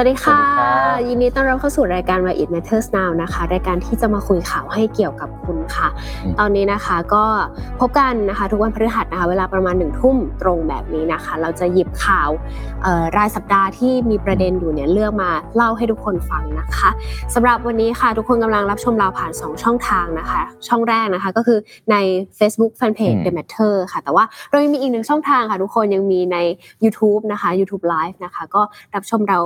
วัสดีค่ะสวัสดีครับยินดีต้อนรับเข้าสู่รายการ Why It Matters Now นะคะ รายการที่จะมาคุยข่าวให้เกี่ยวกับคุณค่ะ ตอนนี้นะคะก็พบกันนะคะ ทุกวันพฤหัสนะคะ เวลาประมาณหนึ่งทุ่มตรงแบบนี้นะคะ เราจะหยิบข่าวเอ่อรายสัปดาห์ที่มีประเด็นอยู่เนี่ยเลือกมาเล่าให้ทุกคนฟังนะคะสำหรับวันนี้ค่ะทุกคนกำลังรับชมเราผ่าน 2 ช่องทางนะคะ ช่องแรกนะคะก็คือใน Facebook Fanpage อืม The Matter ค่ะ แต่ว่าเรายังมีอีกหนึ่งช่องทางค่ะ ทุกคนยังมีใน YouTube นะคะ YouTube Live นะคะ ก็รับชมเรา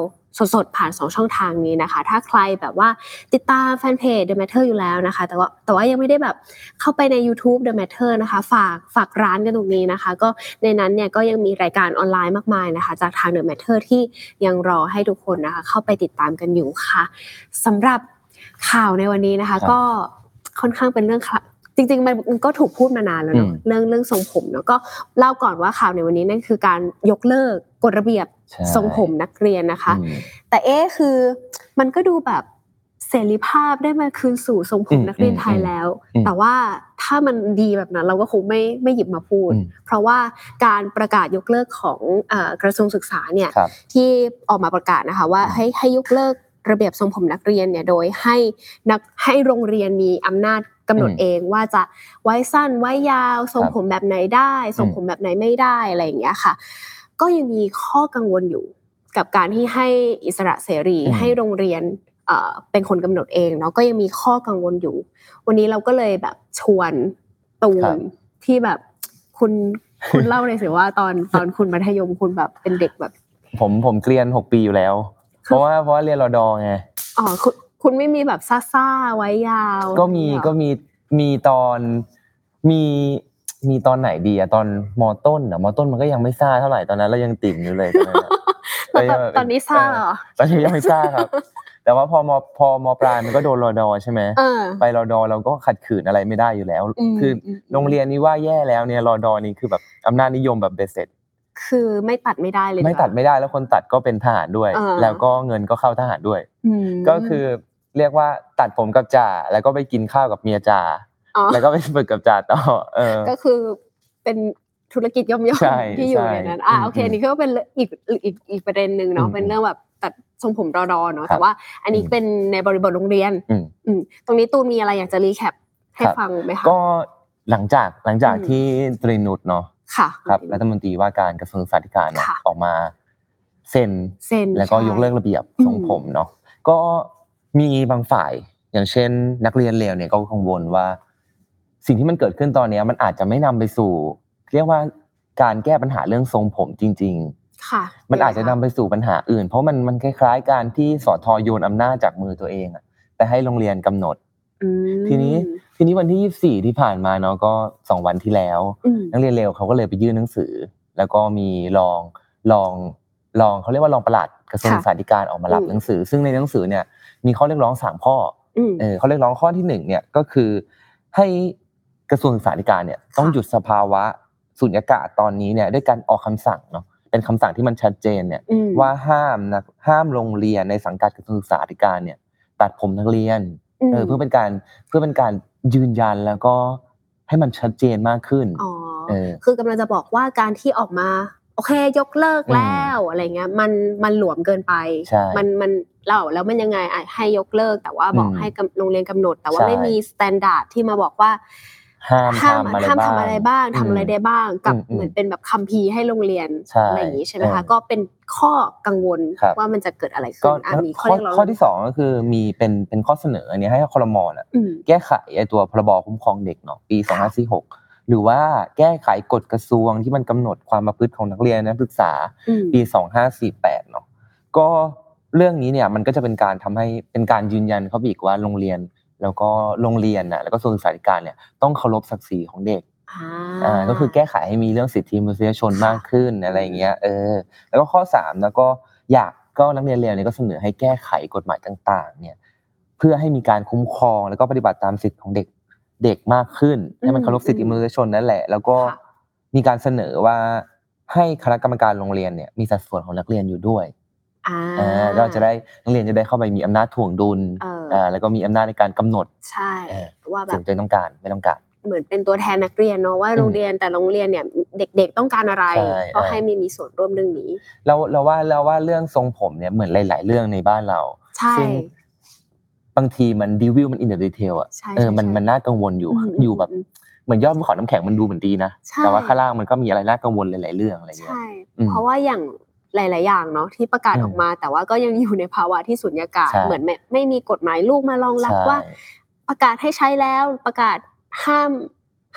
สดๆ ผ่าน 2 ช่องทางนี้นะคะ ถ้าใครแบบว่าติดตามแฟนเพจ The Matter อยู่แล้วนะคะ แต่ว่าแต่ว่ายังไม่ได้แบบเข้าไปใน YouTube The Matter นะคะ ฝากฝากร้านกันตรงนี้นะคะ ก็ในนั้นเนี่ยก็ยังมีรายการออนไลน์มากมายนะคะ จากทาง The Matter ที่ยังรอให้ทุกคนนะคะ เข้าไปติดตามกันอยู่ค่ะสำหรับข่าวในวันนี้นะคะครับก็ค่อนข้างเป็นเรื่องค่ะ จริงๆมันมันก็ถูกพูดมานานแล้วเนาะอืมเรื่องเรื่องทรงผมเนาะก็เล่าก่อนว่าข่าวในวันนี้นั่นคือการยกเลิกกฎระเบียบใช่ทรงผมนักเรียนนะคะอืมแต่เอ๊ะคือมันก็ดูแบบเสรีภาพได้มาคืนสู่ทรงผมอืมนักเรียนไทยอืมแล้วอืมแต่ว่าถ้ามันดีแบบนั้นเราก็คงไม่ไม่หยิบมาพูดอืมเพราะว่าการประกาศยกเลิกของเอ่อกระทรวงศึกษาเนี่ยครับที่ออกมาประกาศนะคะว่าอืมให้ให้ยกเลิกระเบียบทรงผมนักเรียนเนี่ยโดยให้นักให้โรงเรียนมีอำนาจ กำหนดอืมเองว่าจะไว้สั้นไว้ยาวทรงครับผมแบบไหนได้ทรงอืมผมแบบไหนไม่ได้อะไรอย่างเงี้ยค่ะ ก็ยังมีข้อกังวลอยู่กับการที่ให้อิสระเสรีอืมให้โรงเรียนเอ่อเป็นคนกำหนดเองเนาะก็ยังมีข้อกังวลอยู่ วันนี้เราก็เลยแบบชวนตูครันบที่แบบคุณคุณเล่าเลยสิว่าตอนตอนคุณมัธยมคุณแบบเป็นเด็กแบบ ผมผมเกรียนหกปีอยู่แล้ว เพราะว่าเพราะว่าเรียนรอดอไงอ๋อ คุณคุณไม่มีแบบซ่าซ่าๆไว้ยาว ก็มีเหรอก็มีมีตอนมีมีตอนไหนดีอะตอนมอต้นอะมอต้นมันก็ยังไม่ซ่าเท่าไหร่ตอนนั้นเรายังติ่มอยู่เลยตอนนั้นอะแล้วตอนตอนนี้ซ่าเหรอตอนนี้ยังไม่ซ่าครับ แต่ว่าพอมพอมปลายมันก็โดนรอดอใช่ไหมเออไปรอดอเราก็ขัดขืนอะไรไม่ได้อยู่แล้วอืมคืออมโรงเรียนนี้ว่าแย่แล้วเนี่ยรอดอนี่คือแบบอำนาจนิยมแบบเบสเซ็ตคือไม่ตัดไม่ได้เลย ไม่ตัดไม่ได้แล้วคนตัดก็เป็นทหารด้วยอ่าแล้วก็เงินก็เข้าทหารด้วยอืมก็คือ เรียกว่าตัดผมกับจ่าแล้วก็ไปกินข้าวกับเมียจ่าอ๋อแล้วก็ไปฝึกกับจ่าต่อเออก็คือเป็นธุรกิจย่อมใช่ๆที่อยู่ใช่ในนั้นอ่าอืมโอเคอืมนี่ก็เป็นอีกอีกอีกประเด็นหนึ่งเนาะอืมเป็นเรื่องแบบตัดทรงผมรอดอเนาะครับแต่ว่า อันนี้อืมเป็นในบริบทโรงเรียนอืมอืมตรงนี้ตูนมีอะไรอยากจะรีแคปให้ครับฟังไหมคะก็หลังจากหลังจากอืมที่ตรีนุชเนาะค่ะครับรัฐมนตรีว่าการกระทรวงศึกษาธิการเนี่ยค่ะออกมาเซ็นเซ็นแล้วก็ใช่ยกเลิกระเบียบอืมทรงผมเนาะก็ มีบางฝ่าย อย่างเช่น นักเรียนเลวเนี่ยก็กังวลว่า สิ่งที่มันเกิดขึ้นตอนเนี้ยมันอาจจะไม่นำไปสู่ เรียกว่าการแก้ปัญหาเรื่องทรงผมจริงค่ะๆมันอาจจะนำไปสู่ปัญหาอื่น เพราะมันมันคล้าย ๆ การที่สอทอโยนอำนาจจากมือตัวเองอะไปให้โรงเรียนกำหนดอืมทีนี้ทีนี้วันที่24ที่ผ่านมาเนาะก็สองวันที่แล้วอืมนักเรียนเลวเขาก็เลยไปยื่นหนังสือ แล้วก็มีรองรองรองเขาเรียกว่ารองปลัดกระทรวงค่ะศึกษาธิการออกมารับอืมหนังสือ ซึ่งในหนังสือเนี่ย มีข้อเรียกร้องสามข้ออืมเออเขาเรียกร้องข้อที่หนึ่งเนี่ยก็คือให้กระทรวงศึกษาธิการเนี่ยต้องหยุดสภาวะสุญญากาศตอนนี้เนี่ยด้วยการออกคำสั่งเนาะเป็นคำสั่งที่มันชัดเจนเนี่ยอืมว่าห้ามนะห้ามโรงเรียนในสังกัดกระทรวงศึกษาธิการเนี่ย ตัดผมนักเรียนเออเพื่อเป็นการเพื่อเป็นการยืนยันแล้วก็ให้มันชัดเจนมากขึ้นอ๋อเออคือกำลังจะบอกว่าการที่ออกมา โอเคยกเลิกแล้วอะไรเงี้ยมันมันหลวมเกินไปใช่มันมันเราแล้วมันยังไงอะให้ยกเลิก แต่ว่าบอกอืมให้กำโรงเรียนกำหนด แต่ว่าใช่ไม่มี standard ที่มาบอกว่าห้ามห้ามทำอะไรห้ามบ้างทำอะไรบ้างทำอะไรได้บ้างกับอืมอืมเหมือนเป็นแบบคัมภีร์ให้โรงเรียนใช่อะไรอย่างนี้ใช่ไหมคะเออก็เป็นข้อกังวลครับว่ามันจะเกิดอะไรขึ้ก็นอะมีข้อข้อเรียกร้องข้อที่สองก็คือมีเป็นเป็นข้อเสนออันนี้ให้คอรมอน่ะอืมแก้ไขไอ้ตัวพรบคุ้มครองเด็กเนาะปี2546ห รือว่าแก้ไขกฎกระทรวงที่มันกำหนดความประพฤติของนักเรียนนักศึกษาอืมปี 2548เนาะก็เรื่องนี้เนี่ยมันก็จะเป็นการทำให้เป็นการยืนยันเขาอีกว่าโรงเรียนแล้วก็โรงเรียนน่ะแล้วก็ส่วนศึกษาธิการเนี่ยต้องเคารพศักดิ์ศรีของเด็กอ่าอ่าก็คือแก้ไขให้มีเรื่องสิทธิมนุษยชนค่ะมากขึ้นอะไรอย่างเงี้ยเออแล้วก็ข้อสามแล้วก็อยากก็นักเรียนเลวเนี่ยก็เสนอให้แก้ไขกฎหมายต่าง ๆ เนี่ยเพื่อให้มีการคุ้มครองแล้วก็ปฏิบัติตามสิทธิของเด็ก เด็กมากขึ้น ให้มันเคารพสิทธิมนุษยชนนั่นแหละ แล้วก็ค่ะมีการเสนอว่าให้คณะกรรมการโรงเรียนเนี่ยมีสัดส่วนของนักเรียนอยู่ด้วยอ่าอ่าก็จะได้นักเรียนจะได้เข้าไปมีอำนาจถ่วงดุลเอออ่าแล้วก็มีอำนาจในการกำหนดใช่เออว่าแบสิ่บงที่ตัวเองต้องการไม่ต้องการ เหมือนเป็นตัวแทนนักเรียนเนาะว่าอืมโรงเรียนแต่โรงเรียนเนี่ยเด็ก ๆต้องการอะไรใช่ก็เออให้มีมีส่วนร่วมเรื่องนี้ เราเราว่าเราว่าเรื่องทรงผมเนี่ยเหมือนหลาย ๆ เรื่องในบ้านเราใช่ซึ่ง บางทีมันดีวิวมันอินเด e ดีเทลอะใช่เออมันใช่มันน่ากังวลอยู่อืมอยู่แบบอืมเหมือนยอดภูเขาน้ำแข็งมันดูเหมือนดีนะใช่แต่ว่าข้างล่างมันก็มีอะไรน่ากังวลหลาย ๆ เรื่องอะไรเงี้ยใช่อืมเพราะว่าอย่างหลาย ๆ อย่างเนาะที่ประกาศอืมออกมา แต่ว่าก็ยังอยู่ในภาวะที่สุญญากาศใช่เหมือนไม่ไม่มีกฎหมายลูกมารองรับใช่ว่า ประกาศให้ใช้แล้วประกาศห้าม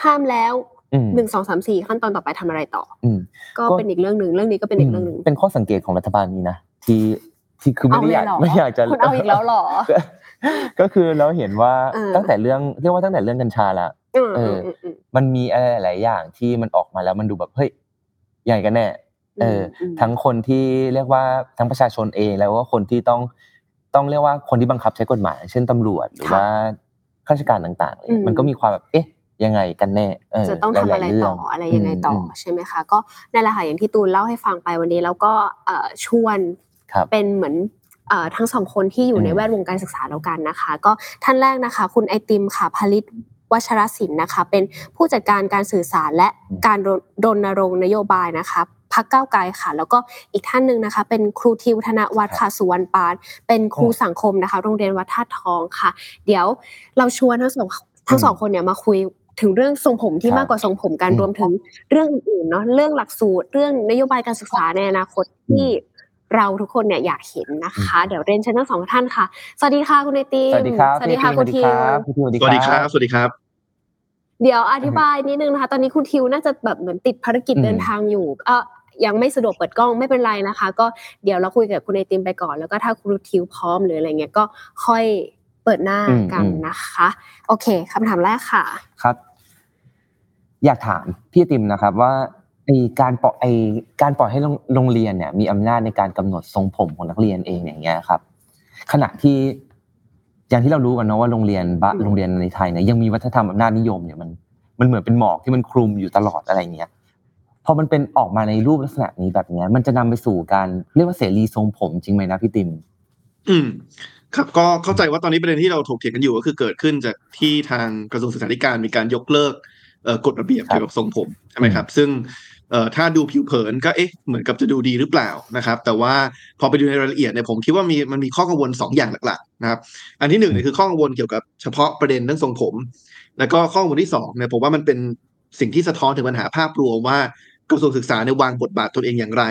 ห้ามแล้วอืมหนึ่งสองสามสี่ขั้นตอนต่อไปทำอะไรต่ออืมก็ก็เป็นอีกเรื่องหนึ่งเรื่องนี้ก็เป็นอีกเรื่องหนึ่งเป็นข้อสังเกตของรัฐบาลนี้นะที่ที่คือไม่ได้อยากเอาเลยเหรอไม่อยากจะคุณเอาอีกแล้วเหรอ ก็คือเราเห็นว่าเออตั้งแต่เรื่องเรียกว่าตั้งแต่เรื่องกัญชาละอืมเออือมอืมอืมมันมีอะไรหลายอย่างที่มันออกมาแล้วมันดูแบบเฮ้ยใหญ่กันแน่เอออมทั้งคนที่เรียกว่าทั้งประชาชนเองแล้วก็คนที่ต้องต้องเรียกว่าคนที่บังคับใช้กฎหมาย เช่นตำรวจหรือค่ะว่าข้าราชการต่างๆอืมมันก็มีความแบบเอ๊ะยังไงกันแน่เออจะต้องทำหลาอะยไรๆเรื่ต่ออะไรยังไงต่ออมใช่ไหมคะก็นั่นแหละค่ะอย่างที่ตูนเล่าให้ฟังไปวันนี้แล้วก็เอ่อชวนครับเป็นเหมือนเอ่อ ทั้งสองคนที่อยู่ในอืมแวดวงการศึกษาแล้วกันนะคะ ก็ท่านแรกนะคะ คุณไอติมค่ะผลิตวัชรศิลป์นะคะ เป็นผู้จัดการการสื่อสารและการรณรงค์นโยบายนะคะพักเก้าวไกลค่ะ แล้วก็อีกท่านหนึ่งนะคะ เป็นครูทิวธนวัฒน์ค่ะสุวรรณปานเป็นครูสังคมนะคะ โรงเรียนวัดท่าตุทองค่ะ เดี๋ยวเราชวนทั้งสองทั้งสองคนเนี่ยมาคุยถึงเรื่องทรงผมที่ครับมากกว่าทรงผมกันอืมรวมถึงเรื่องอื่นๆเนาะเรื่องหลักสูตร เรื่องนโยบายการศึกษาในอนาคตที่ เราทุกคนเนี่ยอยากเห็นนะคะ เดี๋ยวเรียนเชิญทั้งสองท่านค่ะ สวัสดีค่ะคุณไอติมสวัสดีครับสวัสดีค่ะพี่คุณสทิวัสวดีครับพี่ทิวสวัสดีครับ สวัสดีครับ เดี๋ยวอธิบายนิดนึงนะคะ ตอนนี้คุณทิวน่าจะแบบเหมือนติดภารกิจอืมเดินทางอยู่เออยังไม่สะดวกเปิดกล้องไม่เป็นไรนะคะ ก็เดี๋ยวเราคุยกับคุณไอติมไปก่อน แล้วก็ถ้าคุณทิวพร้อมหรืออะไรเงี้ยก็ค่อยเปิดหน้าอืมกันอืมนะคะ โอเคคำถามแรกค่ะ ครับ อยากถามพี่ติมนะครับว่า ไอการปล่อยไอการปล่อยให้โรงโรงเรียนเนี่ย มีอำนาจในการกำหนดทรงผมของนักเรียนเองอย่างเงี้ยครับ ขณะที่อย่างที่เรารู้กันเนาะว่าโรงเรียนบ้านอืมโรงเรียนในไทยเนี่ยยังมีวัฒนธรรมอำนาจนิยมเนี่ยมันมันเหมือนเป็นหมอกที่มันคลุมอยู่ตลอดอะไรเงี้ยพอมันเป็นออกมาในรูปลักษณะนี้แบบเนี้ย มันจะนำไปสู่การเรียกว่าเสรีทรงผมจริงไหมนะพี่ติม อืมครับก็เข้าใจว่าตอนนี้ประเด็นที่เราถกเถียงกันอยู่ก็คือเกิดขึ้นจากที่ทางกระทรวงศึกษาธิการมีการยกเลิกเอ่อกฎระเบียบครับเกี่ยวกับทรงผมใช่ไหมครับ ซึ่ง เอ่อถ้าดูผิวเผินก็เอ๊ะเหมือนกับจะดูดีหรือเปล่านะครับ แต่ว่าพอไปดูในรายละเอียดเนี่ยผมคิดว่ามีมันมีข้อกังวลสองอย่างหลักๆนะครับ อันที่หนึ่งเนี่ยคือข้อกังวลเกี่ยวกับเฉพาะประเด็นเรื่องทรงผม แล้วก็ข้อกังวลที่สองเนี่ยผมว่ามันเป็นสิ่งที่สะท้อนถึงปัญหาภาพรวมว่ากระทรวงศึกษาในยวางบทบาทตนเองอย่างไร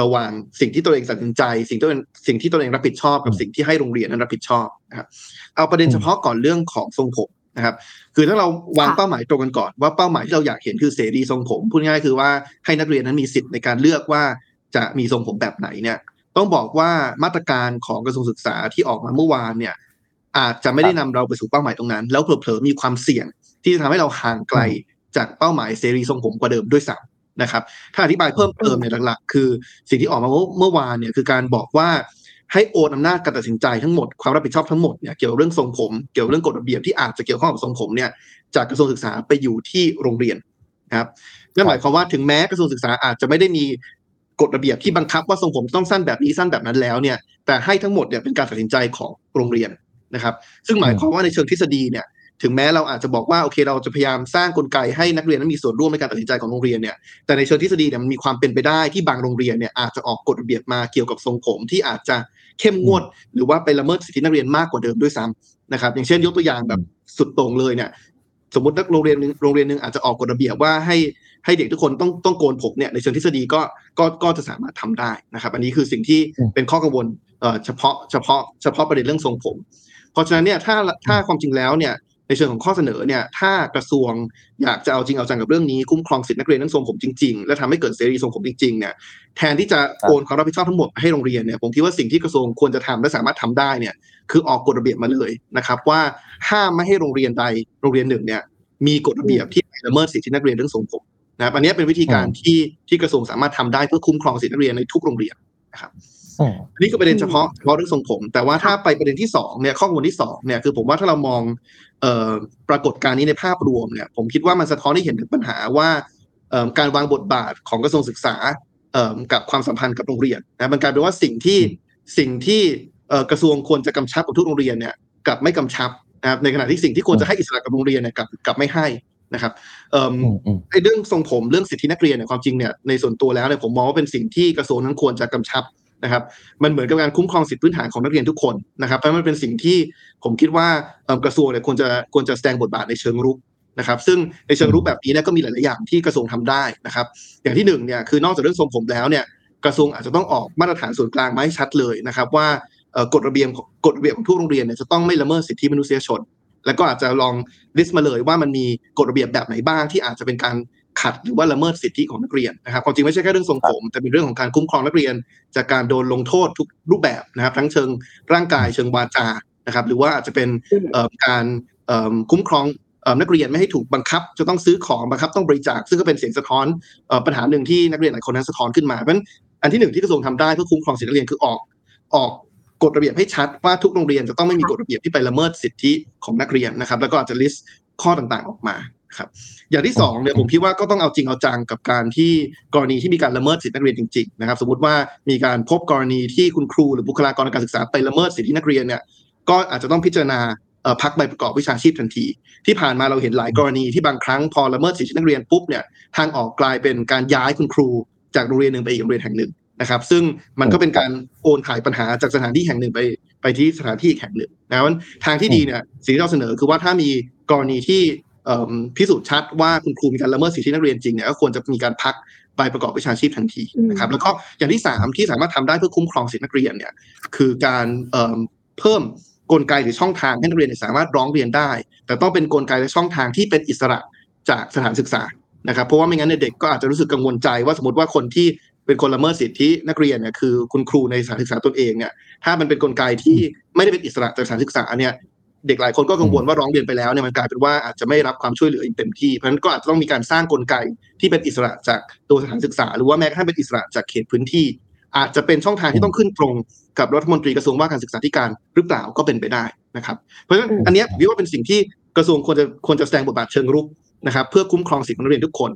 ระหว่างสิ่งที่ตัวเองตัดสินใจ สิ่งที่ตัวเองสิ่งที่ตัวเองรับผิดชอบกับสิ่งที่ให้โรงเรียนนั้นรับผิดชอบนะครับเอาประเด็นเฉพาะก่อนเรื่องของทรงผม นะครับ คือถ้าเราวางค่ะเป้าหมายตรงกันก่อนว่าเป้าหมายที่เราอยากเห็นคือเสรีทรงผม พูดง่ายๆคือว่าให้นักเรียนนั้นมีสิทธิ์ในการเลือกว่าจะมีทรงผมแบบไหนเนี่ย ต้องบอกว่ามาตรการของกระทรวงศึกษาที่ออกมาเมื่อวานเนี่ย อาจจะไม่ได้นำเราไปสู่เป้าหมายตรงนั้น แล้วเผลอๆมีความเสี่ยง ที่จะทำให้เราห่างไกลจากเป้าหมายเสรีทรงผมกว่าเดิมด้วยซ้ำนะครับ ถ้าอธิบายเพิ่มเติมในยหลักๆ คือสิ่งที่ออกมาเมื่อเมื่อวานเนี่ยคือการบอกว่า ให้โอนอำนาจการตัดสินใจทั้งหมดความรับผิดชอบทั้งหมดเนี่ยเกี่ยวกับเรื่องทรงผม เกี่ยวกับเรื่องกฎระเบียบที่อาจจะเกี่ยวข้องกับทรงผมเนี่ยจากกระทรวงศึกษาไปอยู่ที่โรงเรียนนะครับนั่นหมายความว่าถึงแม้กระทรวงศึกษาอาจจะไม่ได้มีกฎระเบียบที่บังคับว่าทรงผมต้องสั้นแบบนี้สั้นแบบนั้นแล้วเนี่ยแต่ให้ทั้งหมดเนี่ยเป็นการตัดสินใจของโรงเรียนนะครับ ซึ่งหมายความว่าในเชิงทฤษฎีเนี่ย ถึงแม้เราอาจจะบอกว่าโอเค เราจะพยายามสร้างกลไกให้นักเรียนนั้นมีส่วนร่วมในการตัดสินใจของโรงเรียนเนี่ยแต่ในเชิงทฤษฎีเนี่ยมันมีความเป็นไปได้ที่บางโรงเรียนเนี่ยอาจจะออกกฎระเบียบมาเกี่ยวกับทรงผมที่อาจจะเข้มงวด หรือว่าไปละเมิดสิทธินักเรียนมากกว่าเดิมด้วยซ้ำนะครับ อย่างเช่นยกตัวอย่างแบบสุดโต่งเลยเนี่ยสมมตินักโรงเรียนหนึ่งโรงเรียนหนึ่งอาจจะออกกฎระเบียบว่าให้ให้เด็กทุกคนต้องต้องโกนผมเนี่ยในเชิงทฤษฎีก็ก็ก็จะสามารถทำได้นะครับ อันนี้คือสิ่งที่อืมเป็นข้อกังวลเอ่อเฉพาะเฉพาะเฉพาะประเด็นเรื่องทรงผม เพราะฉะนั้นเนี่ยถ้าถ้าความจริงแล้วเนี่ย ในเชิงของข้อเสนอเนี่ยถ้ากระทรวงอยากจะเอาจริงเอาจังกับเรื่องนี้คุ้มครองสิทธินักเรียนนั้นทรงผมจริงๆ และทำให้เกิดเสรีทรงผมจริงๆเนี่ยแทนที่จะโอนความรับผิดชอบทั้งหมดให้โรงเรียนเนี่ยผมคิดว่าสิ่งที่กระทรวงควรจะทำและสามารถทำได้เนี่ยคือออกกฎระเบียบมาเลยนะครับ ว่าห้ามไม่ให้โรงเรียนใดโรงเรียนหนึ่งเนี่ยมีกฎระเบียบที่ละเมิดสิทธินักเรียนเรื่องทรงผมนะครับอันนี้เป็นวิธีการที่ที่กระทรวงสามารถทำได้เพื่อคุ้มครองสิทธินักเรียนในทุกโรงเรียนนะครับ อืมอันนี้ก็ประเด็นเฉพาะเฉพาะเรื่องทรงผม แต่ว่าถ้าไปประเด็นที่สองเนี่ยข้อมูลที่สองเนี่ยคือผมว่าถ้าเรามองเอ่อปรากฏการณ์นี้ในภาพรวมเนี่ยผมคิดว่ามันสะท้อนให้เห็นถึงปัญหาว่าเอ่อการวางบทบาทของกระทรวงศึกษาเอ่อกับความสัมพันธ์กับโรงเรียนนะมันกลายเป็นว่าสิ่งที่สิ่งที่เอ่อกระทรวงควรจะกำชับกับทุกโรงเรียนเนี่ยกลับไม่กำชับนะครับในขณะที่สิ่งที่ควรจะให้อิสระกับโรงเรียนเนี่ยกลับกลับไม่ให้นะครับเอ่ออืมอืมไอ้เรื่องทรงผมเรื่องสิทธินักเรียนเนี่ยความจริงเนี่ยในส่วนตัวแล้วเนี่ยผมมองว่าเป็นสิ่งที่กระทรวงนั้นควรจะกำชับ นะครับมันเหมือนกับการคุ้มครองสิทธิพื้นฐานของนักเรียนทุกคนนะครับเพราะมันเป็นสิ่งที่ผมคิดว่ากระทรวงเนี่ยควรจะควรจะแสดงบทบาทในเชิงรุกนะครับซึ่งในเชิงรุกแบบนี้เนี่ยก็มีหลาย ๆ อย่างที่กระทรวงทำได้นะครับ อย่างที่หนึ่งเนี่ยคือนอกจากเรื่องทรงผมแล้วเนี่ยกระทรวงอาจจะต้องออกมาตรฐานส่วนกลางมาให้ชัดเลยนะครับ ว่ากฎระเบียบกฎระเบียบของทุกโรงเรียนเนี่ยจะต้องไม่ละเมิดสิทธิมนุษยชน แล้วก็อาจจะลองลิสต์มาเลยว่ามันมีกฎระเบียบแบบไหนบ้างที่อาจจะเป็นการ ขัดหรือว่าละเมิดสิทธิของนักเรียนนะครับความจริงไม่ใช่แค่เรื่องทรงผม แต่เป็นเรื่องของการคุ้มครองนักเรียน จากการโดนลงโทษทุกรูปแบบนะครับ ทั้งเชิงร่างกายเชิงวาจานะครับ หรือว่าอาจจะเป็นเอ่อการเอิ่มคุ้มครองเอ่อนักเรียนไม่ให้ถูกบังคับ จะต้องซื้อของบังคับต้องบริจาค ซึ่งก็เป็นเสียงสะท้อนเอ่อปัญหาหนึ่งที่นักเรียนหลายคนนั้นสะท้อนขึ้นมาเพราะฉะนั้นอันที่หนึ่งที่กระทรวงทำได้เพื่อคุ้มครองสิทธินักเรียนคือออกออกกฎระเบียบให้ชัดว่าทุกโรงเรียนจะต้องไม่มีกฎระเบียบที่ไปละเมิดสิทธิของนักเรียนนะครับ แล้วก็อาจจะ list ข้อต่างๆออกมา ครับอย่างที่สองเนี่ยผมคิดว่าก็ต้องเอาจริงเอาจังกับการที่กรณีที่มีการละเมิดสิทธินักเรียนจริงๆนะครับสมมติว่ามีการพบกรณีที่คุณครูหรือบุคลากรทางการศึกษาไปละเมิดสิทธินักเรียนเนี่ยก็อาจจะต้องพิจารณาเอ่อพักใบประกอบวิชาชีพทันที ที่ผ่านมาเราเห็นหลายกรณีที่บางครั้งพอละเมิดสิทธินักเรียนปุ๊บเนี่ยทางออกกลายเป็นการย้ายคุณครู จากโรงเรียนหนึ่งไปอีกโรงเรียนแห่งหนึ่งนะครับ ซึ่งมันก็เป็นการโอนถ่ายปัญหาจากสถานที่แห่งหนึ่งไปไปที่สถานที่อีกแห่งหนึ่งนะครับทางที่ดีเนี่ยสิ่งที่เราเสนอคือว่าถ้ามีกรณีที่เอิ่ม พิสูจน์ชัดว่าคุณครูมีการละเมิดสิทธินักเรียนจริงเนี่ยก็ควรจะมีการพักใบประกอบวิชาชีพทันทีนะครับแล้วก็อย่างที่สามที่สามารถทำได้เพื่อคุ้มครองสิทธินักเรียนเนี่ยคือการเอิ่มเพิ่มกลไกหรือช่องทางให้นักเรียนเนยสามารถร้องเรียนได้ แต่ต้องเป็นกลไกและช่องทางที่เป็นอิสระจากสถานศึกษานะครับเพราะว่าไม่งั้นเนี่ยเด็กก็อาจจะรู้สึกกังวลใจว่าสมมติว่าคนที่เป็นคนละเมิดสิทธินักเรียนเนี่ยคือคุณครูในสถานศึกษาตนเองเนี่ยถ้ามันเป็นกลไกที่ไม่ได้เป็นอิสระจากสถานศึกษาเนี่ย เด็กหลายคนก็กังวลว่าร้องเรียนไปแล้วเนี่ยมันกลายเป็นว่าอาจจะไม่รับความช่วยเหลืออย่างเต็มที่เพราะฉะนั้นก็อาจจะต้องมีการสร้างกลไกที่เป็นอิสระจากตัวสถานศึกษา หรือว่าแม้กระทั่งเป็นอิสระจากเขตพื้นที่ อาจจะเป็นช่องทางที่ต้องขึ้นตรงกับรัฐมนตรีกระทรวงว่าการศึกษาธิการหรือเปล่าก็เป็นไปได้นะครับ เพราะฉะนั้นอันเนี้ยผมคิดว่าเป็นสิ่งที่กระทรวงควรจะควรจะแสดงบทบาทเชิงรุกนะครับ เพื่อคุ้มครองสิทธิของนักเรียนทุกคน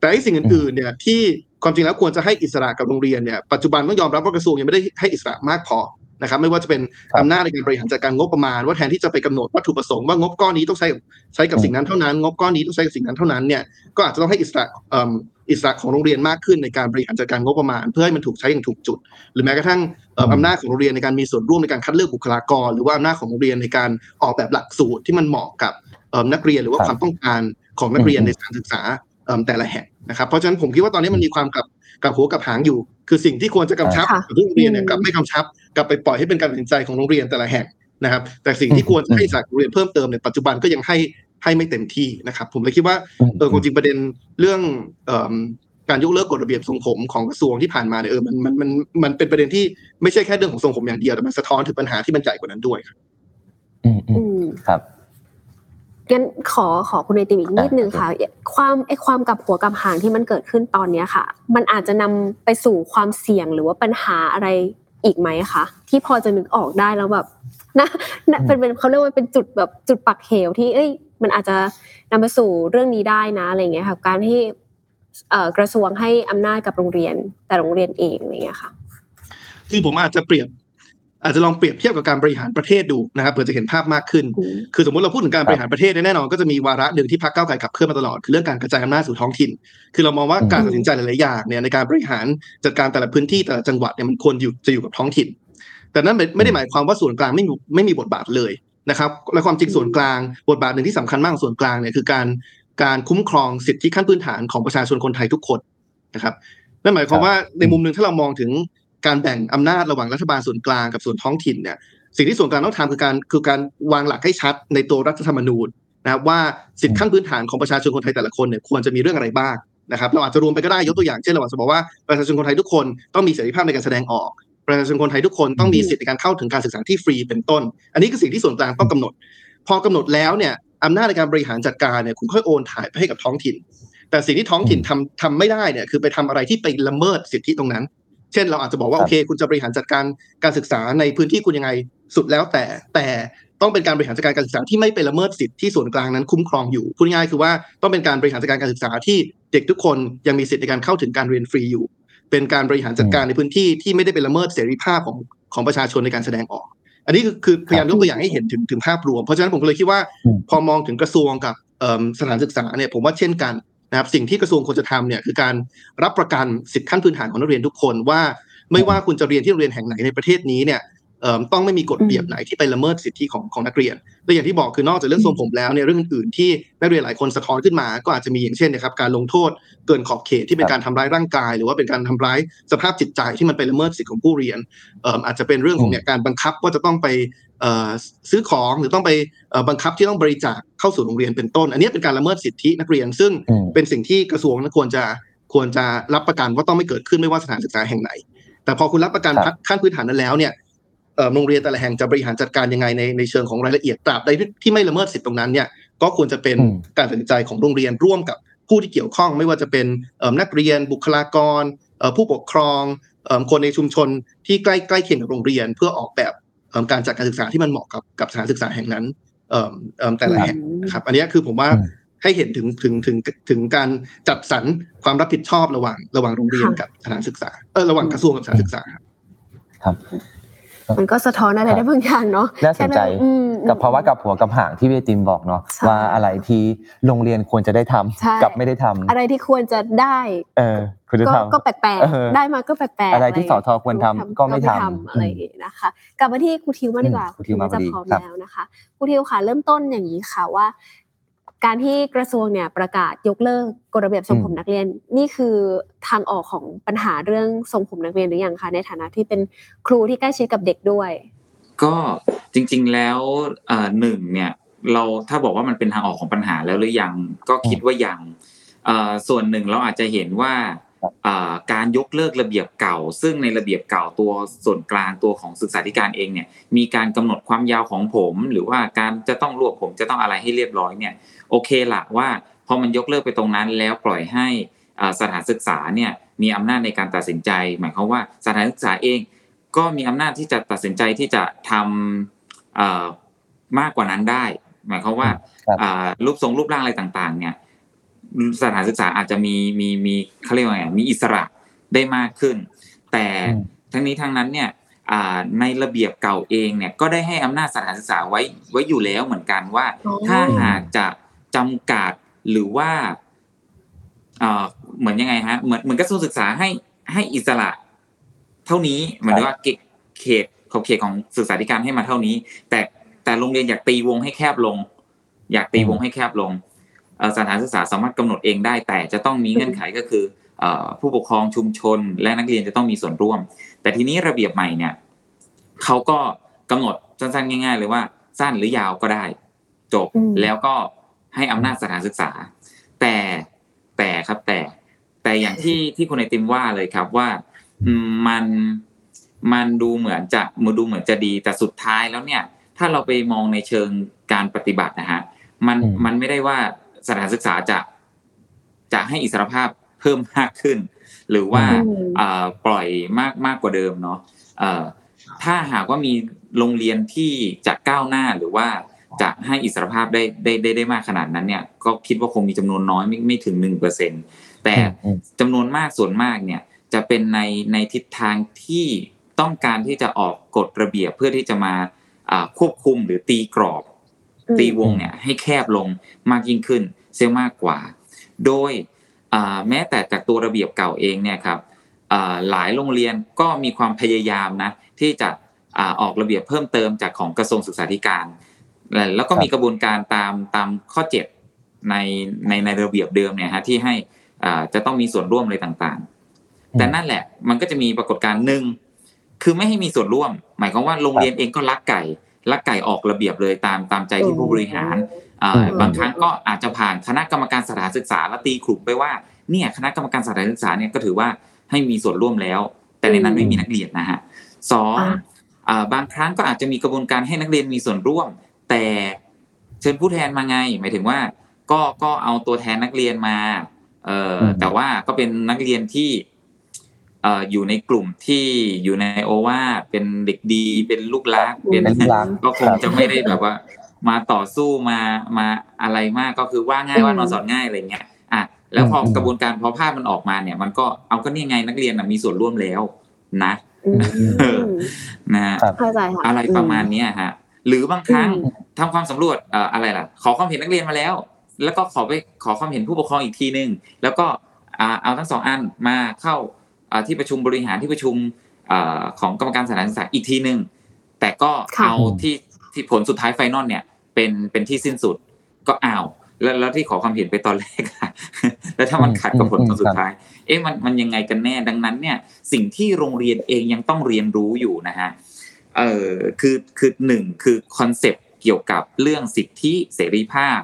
แต่ไอ้สิ่งอื่นๆเนี่ยที่ความจริงแล้วควรจะให้อิสระกับโรงเรียนเนี่ยปัจจุบันต้องยอมรับว่ากระทรวงยังไม่ได้ให้อิสระมากพอ นะครับไม่ว่าจะเป็นครับอำนาจในการบริหารจัดการงบประมาณ ว่าแทนที่จะไปกำหนดวัตถุประสงค์ว่างบก้อนนี้ต้องใช้ใช้กับสิ่งนั้นเท่านั้น งบก้อนนี้ต้องใช้กับสิ่งนั้นเท่านั้นเนี่ยก็อาจจะต้องให้อิสระเอิ่มอิสระของโรงเรียนมากขึ้นในการบริหารจัดการงบประมาณ เพื่อให้มันถูกใช้อย่างถูกจุด หรือแม้กระทั่งเอ่ออำนาจของโรงเรียนในการมีส่วนร่วมในการคัดเลือกบุคลากร หรือว่าอำนาจของโรงเรียนในการออกแบบหลักสูตรที่มันเหมาะกับเอิ่มนักเรียนหรือว่าครับความต้องการของนักเรียนอืมในสถานศึกษาเอิ่ม แต่ละแห่งนะครับ เพราะฉะนั้นผมคิดว่าตอนนี้มันมีความกับกับหัวกับหางอยู่ คือสิ่งที่ควรจะกำชับค่ะกับทุกโรงเรียนเนี่ยอืมกลับไม่กำชับกลับไปปล่อยให้เป็นการตัดสินใจของโรงเรียนแต่ละแห่งนะครับ แต่สิ่งที่ควรจะให้อิสระกับโรงเรียนเพิ่มเติมเนี่ยปัจจุบันก็ยังให้ให้ไม่เต็มที่นะครับ ผมเลยคิดว่าเออความจริงประเด็นเรื่องเอิ่มการยกเลิกกฎระเบียบทรงผมของกระทรวงที่ผ่านมาเนี่ยเออมันมันมันมันเป็นประเด็นที่ไม่ใช่แค่เรื่องของทรงผมอย่างเดียวแต่มันสะท้อนถึงปัญหาที่มันใหญ่กว่านั้นด้วยครับอืมอืมอืมครับ งั้นขอขอคุณไอติมอีกนิดนึงค่ะ ความไอความกับหัวกับหางที่มันเกิดขึ้นตอนเนี้ยค่ะ มันอาจจะนำไปสู่ความเสี่ยงหรือว่าปัญหาอะไรอีกไหมคะที่พอจะนึกออกได้แล้วแบบนะนะเป็นเป็นเขาเรียกว่าเป็นจุดแบบจุดปักเหวที่เอ้ย มันอาจจะนำไปสู่เรื่องนี้ได้นะอะไรเงี้ยค่ะการที่เอ่อกระทรวงให้อำนาจกับโรงเรียนแต่โรงเรียนเองอะไรเงี้ยค่ะ คือผมอาจจะเปรียบ อาจจะลองเปรียบเทียบกับการบริหารประเทศดูนะครับเพื่อจะเห็นภาพมากขึ้นอืมคือสมมติเราพูดถึงการบริหารประเทศเนี่ยแน่นอนก็จะมีวาระหนึ่งที่พรรคก้าวไกลขับเคลื่อนมาตลอดคือเรื่องการกระจายอำนาจสู่ท้องถิ่น คือเรามองว่าการตัดสินใจหลายๆอย่างเนี่ยในการบริหารจัดการแต่ละพื้นที่แต่ละจังหวัดเนี่ยมันควรอยู่จะอยู่กับท้องถิ่น แต่นั้นไม่ไม่ได้หมายความว่าส่วนกลางไม่มีไม่มีบทบาทเลยนะครับและความจริงส่วนกลางบทบาทหนึ่งที่สำคัญมากของส่วนกลางเนี่ยคือการการคุ้มครองสิทธิขั้นพื้นฐานของประชาชนคนไทยทุกคนนะครับนั่นหมายความว่าในมุมหนึ่งถ้าเรามองถึง การแบ่งอำนาจระหว่างรัฐบาลส่วนกลางกับส่วนท้องถิ่นเนี่ยสิ่งที่ส่วนกลางต้องทำคือการคือการวางหลักให้ชัดในตัวรัฐธรรมนูญนะว่าสิทธิขั้นพื้นฐานของประชาชนคนไทยแต่ละคนเนี่ยควรจะมีเรื่องอะไรบ้างนะครับเราอาจจะรวมไปก็ได้ยกตัวอย่างเช่นเราอาจจะบอกว่าประชาชนคนไทยทุกคนต้องมีเสรีภาพในการแสดงออกประชาชนคนไทยทุกคนต้องมีสิทธิในการเข้าถึงการศึกษาที่ฟรีเป็นต้น อันนี้คือสิ่งที่ส่วนกลางต้องกำหนด พอกำหนดแล้วเนี่ยอำนาจในการบริหารจัดการเนี่ยคุณค่อยโอนถ่ายไปให้กับท้องถิ่น แต่สิ่งที่ท้องถิ่นทำทำไม่ได้เนี่ยคือไปทำอะไรที่ไปละเมิดสิทธิตรงนั้น เช่นเราอาจจะบอกว่าครัโอบเค คุณจะบริหารจัดการการศึกษาในพื้นที่คุณยังไงสุดแล้วแต่แต่ต้องเป็นการบริหารจัดการการศึกษาที่ไม่ไปละเมิดสิทธิที่ส่วนกลางนั้นคุ้มครองอยู่พูดง่ายๆคือว่าต้องเป็นการบริหารจัดการการศึกษาที่เด็กทุกคนยังมีสิทธิในการเข้าถึงการเรียนฟรีอยู่ เป็นการบริหารจัดการในพื้นที่ที่ไม่ได้ไปละเมิดเสรีภาพของของประชาชนในการแสดงออก อันนี้คือคือพยายามยกตัวอย่างให้เห็นถึงถึงภาพรวม เพราะฉะนั้นผมก็เลยคิดว่าอืมพอมองถึงกระทรวงกับเอิ่มสถานศึกษาเนี่ยผมว่าเช่นกัน นะครับสิ่งที่กระทรวงควรจะทำเนี่ยคือการรับประกันสิทธิขั้นพื้นฐานของนักเรียนทุกคนว่า ไม่ว่าคุณจะเรียนที่โรงเรียนแห่งไหนในประเทศนี้เนี่ยต้องไม่มีกฎเบียบไหนที่ไปละเมิดสิทธิของของนักเรียนและอย่างที่บอกคือนอกจากเรื่องทรงผมแล้วเนี่ยเรื่องอื่นๆที่นักเรียนหลายคนสะท้อนขึ้นมา ก็อาจจะมีอย่างเช่นนะครับการลงโทษเกินขอบเขตที่เป็นการทำร้ายร่างกาย หรือว่าเป็นการทำร้ายสภาพจิตใจที่มันไปละเมิดสิทธิของผู้เรียนอาจจะเป็นเรื่องของเนี่ยการบังคับว่าจะต้องไป ซื้อของหรือต้องไปเอ่อบังคับที่ต้องบริจาคเข้าสู่โรงเรียนเป็นต้น อันนี้เป็นการละเมิดสิทธินักเรียน ซึ่งอืมเป็นสิ่งที่กระทรวงนั้นควรจะควรจะรับประกันว่าต้องไม่เกิดขึ้นไม่ว่าสถานศึกษาแห่งไหน แต่พอคุณรับประกันครับขั้นพื้นฐานนั้นแล้วเนี่ยเอ่อโรงเรียนแต่ละแห่งจะบริหารจัดการยังไงในในเชิงของรายละเอียดตราบใดที่ที่ไม่ละเมิดสิทธิตรงนั้นเนี่ยก็ควรจะเป็นอืมการตัดสินใจของโรงเรียนร่วมกับผู้ที่เกี่ยวข้อง ไม่ว่าจะเป็นเอ่อนักเรียนบุคลากรเอ่อผู้ปกครองเอ่อคนในชุมชนที่ใกล้ใกล้เคียงกับโรงเรียน เพื่อออกแบบเอิ่ม การจัดการศึกษาที่มันเหมาะกับกับสถานศึกษาแห่งนั้นเอิ่มเอิ่มแต่ละแห่งนะครับ อันนี้คือผมว่าอืมให้เห็นถึงถึงถึงถึงการจัดสรรความรับผิดชอบระหว่าง ระหว่างโรงเรียนค่ะกับสถานศึกษาเออระหว่างกระทรวงกับสถานศึกษาครับครับ มันก็สะท้อนอะไรได้บางอย่างเนาะน่าสนใจแค่อืมกับภาวะกับหัวกับหางที่เวติมบอกเนาะใช่ว่าอะไรที่โรงเรียนควรจะได้ทำใช่กับไม่ได้ทำอะไรที่ควรจะได้เออควรจะก็ทำก็แปลกเออๆได้มาก็แปลกๆอะไรที่ย่างสเงี้ยทควรทำก็ไม่ทำอะไรอย่างงี้นะคะกลับมาที่ครูทิวมางดีกว่าอืมครูทิวมาพอจะดีพร้อมครับแล้วนะคะครูทิวค่ะเริ่มต้นอย่างนี้ค่ะว่า การที่กระทรวงเนี่ยประกาศยกเลิกกฎระเบียบทรงผมนักเรียน นี่คือทางออกของปัญหาเรื่องทรงผมนักเรียนหรือยังคะในฐานะที่เป็นครูที่ใกล้ชิดกับเด็กด้วย ก็จริง ๆแล้วหนึ่งเนี่ยเราถ้าบอกว่ามันเป็นทางออกของปัญหาแล้วหรือยัง ก็คิดว่ายังส่วนหนึ่งเราอาจจะเห็นว่า การยกเลิกระเบียบเก่า ซึ่งในระเบียบเก่าตัวส่วนกลางตัวของศึกษาธิการเองเนี่ยมีการกำหนดความยาวของผม หรือว่าการจะต้องรวบผมจะต้องอะไรให้เรียบร้อยเนี่ยโอเคละว่าพอมันยกเลิกไปตรงนั้นแล้วปล่อยให้อ่าสถานศึกษาเนี่ยมีอำนาจในการตัดสินใจ หมายความว่าสถานศึกษาเองก็มีอำนาจที่จะตัดสินใจที่จะทำเอ่อมากกว่านั้นได้ หมายความว่าครับอ่ารูปทรงรูปร่างอะไรต่างๆเนี่ย สถานศึกษาอาจจะมีมีมีเขาเรียกว่าไงมีอิสระได้มากขึ้น แต่อืมทั้งนี้ทั้งนั้นเนี่ยอ่าในระเบียบเก่าเองเนี่ยก็ได้ให้อำนาจสถานศึกษาไว้ไว้อยู่แล้วเหมือนกันว่าอ๋อถ้าหากจะจำกัดหรือว่าเอ่อเหมือนยังไงฮะเหมือนเหมือนกระทรวงศึกษาให้ให้อิสระ เท่านี้เหมือนว่าเขตเขตขอบเขตของศึกษาธิการให้มาเท่านี้ แต่แต่โรงเรียนอยากตีวงให้แคบลง อยากตีวงให้แคบลงเอ่อ สถานศึกษาสามารถกำหนดเองได้ แต่จะต้องมีเงื่อนไขก็คือเอ่อผู้ปกครองชุมชน และนักเรียนจะต้องมีส่วนร่วม แต่ทีนี้ระเบียบใหม่เนี่ยเขาก็กำหนดสั้นๆง่าย ๆ เลยว่าสั้นหรือยาวก็ได้ จบอืมแล้วก็ให้อำนาจสถานศึกษา แต่แต่ครับแต่แต่อย่างที่ที่คุณไอติมว่าเลยครับว่าอืมมันมันดูเหมือนจะมันดูเหมือนจะดีแต่สุดท้ายแล้วเนี่ย ถ้าเราไปมองในเชิงการปฏิบัตินะฮะมันอืมมันไม่ได้ว่า สถานศึกษาจะจะให้อิสรภาพเพิ่มมากขึ้น หรือว่าอืมเอ่อปล่อยมากมากกว่าเดิมเนาะเอ่อถ้าหากว่ามีโรงเรียนที่จะก้าวหน้าหรือว่าจะให้อิสรภาพได้ได้ได้ได้มากขนาดนั้นเนี่ย ก็คิดว่าคงมีจำนวนน้อยไม่ไม่ถึงหนึ่งเปอร์เซ็นแต่อืมจำนวนมากส่วนมากเนี่ยจะเป็นในในทิศทางที่ต้องการที่จะออกกฎระเบียบเพื่อที่จะมาอ่าควบคุมหรือตีกรอบอืม ตีวงเนี่ยให้แคบลงมากยิ่งขึ้นเสียมากกว่า โดยอ่าแม้แต่จากตัวระเบียบเก่าเองเนี่ยครับอ่าหลายโรงเรียนก็มีความพยายามนะที่จะอ่าออกระเบียบเพิ่มเติมจากของกระทรวงศึกษาธิการและแล้วก็มีกระบวนการตามตามข้อเจ็ดในในในระเบียบเดิมเนี่ยฮะที่ให้อ่าจะต้องมีส่วนร่วมอะไรต่างๆ แต่นั่นแหละมันก็จะมีปรากฏการณ์หนึ่งคือไม่ให้มีส่วนร่วม หมายความว่าโรงเรียนเองก็ลักไก่ ลักไก่ออกระเบียบเลยตามตามใจที่ผู้บริหารอ่าอืมบางครั้งก็อาจจะผ่านคณะกรรมการสถานศึกษาแล้วตีกลุ่มไปว่าเนี่ยคณะกรรมการสถานศึกษาเนี่ยก็ถือว่าให้มีส่วนร่วมแล้ว แต่ในนั้นไม่มีนักเรียนนะฮะสองอ่าอ่าบางครั้งก็อาจจะมีกระบวนการให้นักเรียนมีส่วนร่วม แต่เชิญผู้แทนมาไง หมายถึงว่า ก็ก็เอาตัวแทนนักเรียนมาเอ่ออมแต่ว่าก็เป็นนักเรียนที่เอ่ออยู่ในกลุ่มที่อยู่ในโอวาทเป็นเด็กดีเป็นลูกรักเป็นเป็นลูกรักก็คงครับจะไม่ได้แบบว่า มาต่อสู้มามาอะไรมากก็คือว่าง่ายอืมว่านอนสอนง่ายอะไรเงี้ยอะแล้วพออมกระบวนการพอภาพมันออกมาเนี่ย มันก็เอาก็นี่ไงนักเรียนน่ะมีส่วนร่วมแล้วนะอืมเออนะฮะครับเข้าใจค่ะอะไรประมาณเนี้ยฮะ หรือบางครั้งอืมทำความสำรวจเอ่ออะไรล่ะ ขอความเห็นนักเรียนมาแล้ว แล้วก็ขอไปขอความเห็นผู้ปกครองอีกทีนึงแล้วก็อ่าเอาทั้งสองอันมาเข้าอ่า ที่ประชุมบริหารที่ประชุมอ่าของกรรมการสถานศึกษาอีกทีนึงแต่ก็ค่ะเอาที่ที่ผลสุดท้าย final เนี่ย เป็นเป็นที่สิ้นสุดก็เอาแล้วแล้วที่ขอความเห็นไปตอนแรกอะแล้วถ้ามันขัดกับผลตอนสุดท้าย เอ๊ะมันมันยังไงกันแน่ดังนั้นเนี่ย สิ่งที่โรงเรียนเองยังต้องเรียนรู้อยู่นะฮะเอ่อคือคือหนึ่งคือ concept เกี่ยวกับเรื่องสิทธิเสรีภาพ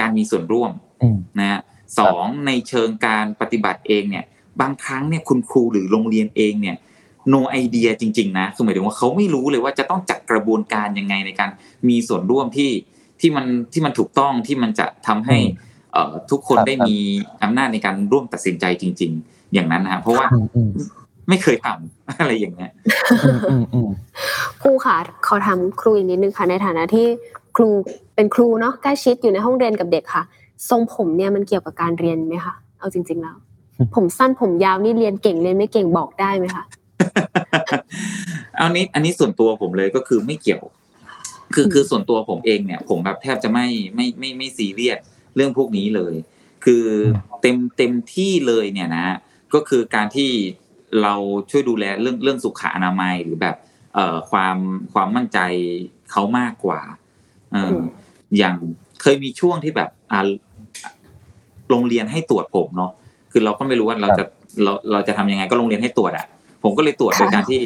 การมีส่วนร่วมอืมนะฮะสองในเชิงการปฏิบัติเองเนี่ย บางครั้งเนี่ยคุณครูหรือโรงเรียนเองเนี่ย no idea จริง ๆ นะคือหมายถึงว่าเขาไม่รู้เลยว่าจะต้องจัดกระบวนการยังไงในการมีส่วนร่วมที่ที่มันที่มันถูกต้องที่มันจะทำให้อืมเอ่อทุกคนครับได้มีอำนาจในการร่วมตัดสินใจจริง ๆ อย่างนั้นนะฮะเพราะว่าอืมอืมไม่เคยทำอะไรอย่างเงี้ยอืมอืมอืมครูค่ะขอถามครูอีกนิดนึงค่ะในฐานะที่ครูเป็นครูเนาะใกล้ชิดอยู่ในห้องเรียนกับเด็กค่ะ ทรงผมเนี่ยมันเกี่ยวกับการเรียนไหมคะเอาจริง ๆ แล้ว ผมสั้นผมยาวนี่เรียนเก่งเรียนไม่เก่งบอกได้ไหมคะเอานี้อันนี้ส่วนตัวผมเลยก็คือไม่เกี่ยว คือคือส่วนตัวผมเองเนี่ย ผมแบบแทบจะไม่ไม่ไม่ไม่ซีเรียสเรื่องพวกนี้เลย คือเต็มเต็มที่เลยเนี่ยนะ ก็คือการที่เราช่วยดูแลเรื่องเรื่องสุขอนามัยหรือแบบ เอ่อความความมั่นใจเขามากกว่าเอออืมอย่างเคยมีช่วงที่แบบอ่าโรงเรียนให้ตรวจผมเนาะ คือเราก็ไม่รู้ว่าเราจะเราเราจะทำยังไงก็โรงเรียนให้ตรวจอะ ผมก็เลยตรวจโดยการที่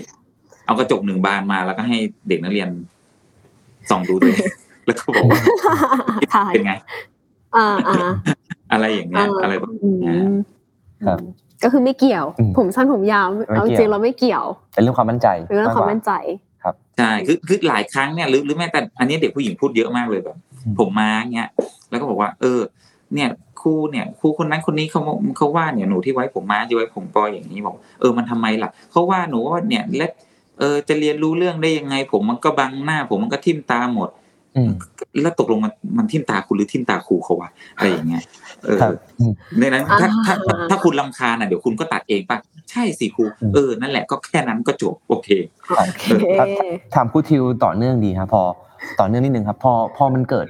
เอากระจกหนึ่งบานมาแล้วก็ให้เด็กนักเรียนส่องดูด้วยแล้วก็บอกว่าค่ะเป็นไงอ่าอ่าอะไรอย่างเงี้ยอะไรแบบอืเนี้ยมครับก็คือไม่เกี่ยวอืมผมสั้นผมยาวไม่เอาจเกี่ยวริงๆเราไม่เกี่ยวเป็นเรื่องความมั่นใจเป็นเรื่องความมั่นใจใช่คือคือหลายครั้งเนี่ยหรือหรือแม้แต่อันนี้เด็กผู้หญิงพูดเยอะมากเลยแบบอืมผมมาเงี้ยแล้วก็บอกว่า เออ เนี่ยครูเนี่ยครูคนนั้นคนนี้เขาเขาว่าเนี่ยหนูที่ไว้ผมมาที่ไว้ผมปอยอย่างนี้บอกเออมันทำไมล่ะเขาว่าหนูว่าเนี่ยและเออจะเรียนรู้เรื่องได้ยังไง ผมมันก็บังหน้า ผมมันก็ทิ่มตาหมดอืมแล้วตกลงมันมันทิ่มตาคุณหรือทิ่มตาครูเขาวะอะไรอย่างเงี้ยเออครับอืมในนั้นถ้าถ้าอ่าถ้าคุณลำคาญอะเดี๋ยวคุณก็ตัดเองป่ะใช่สิครูอืมเออนั่นแหละก็แค่นั้นก็จบโอเคครับโอเคครับถามครูทิวต่อเนื่องดีครับพอต่อเนื่องนิดนึงครับ พอพอมันเกิด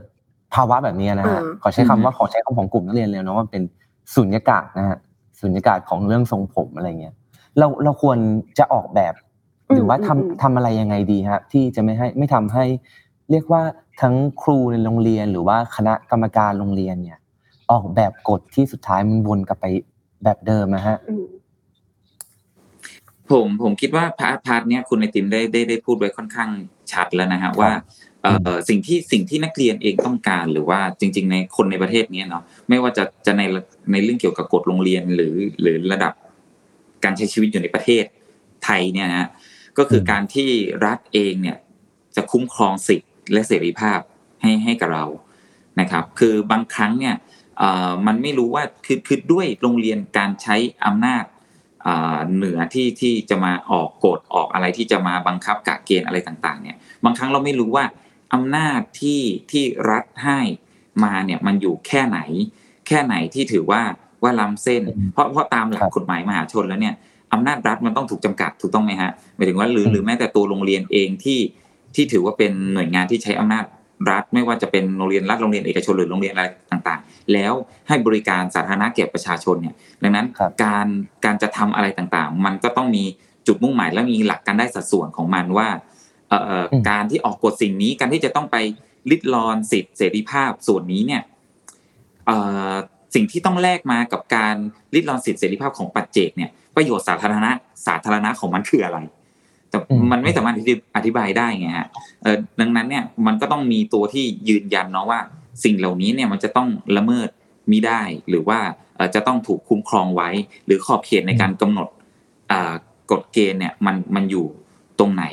ภาวะแบบนี้นะฮะอ่าขอใช้คำว่าขอใช้คำของกลุ่มนักเรียนเลยเนาะว่าเป็นสุญญากาศนะฮะสุญญากาศของเรื่องทรงผมอะไรเงี้ยเราเราควรจะออกแบบ หรือว่าทำอืมอืมทำอะไรยังไงดีฮะที่จะไม่ให้ไม่ทำให้ เรียกว่าทั้งครูในโรงเรียน หรือว่าคณะกรรมการโรงเรียนเนี่ย ออกแบบกฎที่สุดท้ายมันวนกลับไปแบบเดิมนะฮะอืมผมผมคิดว่า part part เนี้ยคุณไอติมได้ได้ได้พูดไว้ค่อนข้างชัดแล้วนะฮะว่าเอ่อ สิ่งที่สิ่งที่นักเรียนเองต้องการหรือว่าจริง ๆ ในคนในประเทศนี้เนาะไม่ว่าจะจะในในเรื่องเกี่ยวกับกฎโรงเรียนหรือหรือระดับการใช้ชีวิตอยู่ในประเทศไทยเนี่ยนะฮะก็คือการที่รัฐเองเนี่ยจะคุ้มครองสิทธิ์และเสรีภาพให้ให้กับเรานะครับ คือบางครั้งเนี่ยเอ่อมันไม่รู้ว่าคือคือด้วยโรงเรียนการใช้อำนาจอ่าเหนือที่ที่จะมาออกกฎออกอะไรที่จะมาบังคับกะเกณฑ์อะไรต่าง ๆ เนี่ย บางครั้งเราไม่รู้ว่า อำนาจที่ที่รัฐให้มาเนี่ยมันอยู่แค่ไหน แค่ไหนที่ถือว่าว่าล้ำเส้น เพราะเพราะตามหลัครักบกฎหมายมหาชนแล้วเนี่ยอำนาจรัฐมันต้องถูกจำกัดถูกต้องไหมฮะหมายถึงว่าหรืออืมหรือแม้แต่ตัวโรงเรียนเองที่ที่ถือว่าเป็นหน่วยงานที่ใช้อำนาจรัฐ ไม่ว่าจะเป็นโรงเรียนรัฐโรงเรียนเอกชนหรือโรงเรียนอะไรต่างๆ แล้วให้บริการสาธารณะแก่ประชาชนเนี่ยดังนั้นครับการการจะทำอะไรต่างๆ มันก็ต้องมีจุดมุ่งหมายและมีหลักการได้สัดส่วนของมันว่าเอ่อเอ่ออม การที่ออกกฎสิ่งนี้การที่จะต้องไปลิดรอนสิทธิเสรีภาพส่วนนี้เนี่ยเอ่อสิ่งที่ต้องแลกมากับการลิดรอนสิทธิเสรีภาพของปัจเจกเนี่ยประโยชน์สาธารณะสาธารณะของมันคืออะไร แต่มันไม่สามารถอธิบายได้ไงฮะเออดังนั้นเนี่ยมันก็ต้องมีตัวที่ยืนยันเนาะว่า สิ่งเหล่านี้เนี่ยมันจะต้องละเมิดมิได้หรือว่าจะต้องถูกคุ้มครองไว้ หรือขอบเขตในการกำหนดกฎเกณฑ์เนี่ยมันมันอยู่ตรงไหน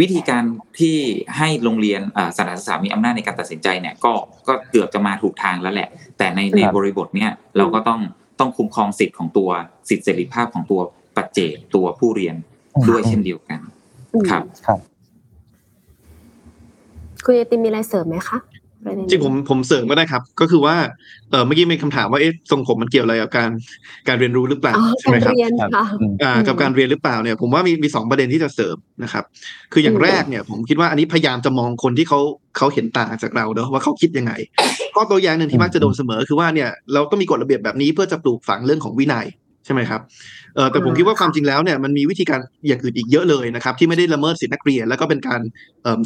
วิธีการที่ให้โรงเรียนสถานศึกษามีอำนาจในการตัดสินใจเนี่ยก็ก็เกือบจะมาถูกทางแล้วแหละ แต่ในในบริบทเนี่ยเราก็ต้องต้องคุ้มครองสิทธิ์ของตัวสิทธิเสรีภาพของตัวปัจเจกตัวผู้เรียนด้วยเช่นเดียวกัน ครับครับคุณยติมีอะไรเสริมไหมคะ จริงผมผมเสริมก็ได้ครับ ก็คือว่าเออเมื่อกี้มีคำถามว่าเอ๊ะทรงผมมันเกี่ยวอะไรกับการการเรียนรู้หรือเปล่าใช่ไหมครับอ่ากับการเรียนหรือเปล่าเนี่ย ผมว่ามีมีสองประเด็นที่จะเสริมนะครับ คืออย่างแรกเนี่ย ผมคิดว่าอันนี้พยายามจะมองคนที่เขาเขาเห็นต่างจากเราเนอะว่าเขาคิดยังไงข้อตัวอย่างหนึ่งที่มักจะโดนเสมอคือว่าเนี่ยเราต้องมีกฎระเบียบแบบนี้เพื่อจะปลูกฝังเรื่องของวินัยใช่ไหมครับเออแต่ผมคิดว่าความจริงแล้วเนี่ยมันมีวิธีการอย่างอื่นอีกเยอะเลยนะครับที่ไม่ได้ละเมิดสิทธินักเรียน แล้วก็เป็นการ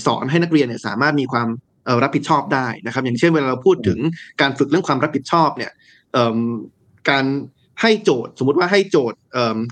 สอนให้นักเรียนเนี่ยสามารถมีความ รับผิดชอบได้นะครับ อย่างเช่นเวลาเราพูดถึงการฝึกเรื่องความรับผิดชอบเนี่ยการให้โจทย์สมมติว่าให้โจทย์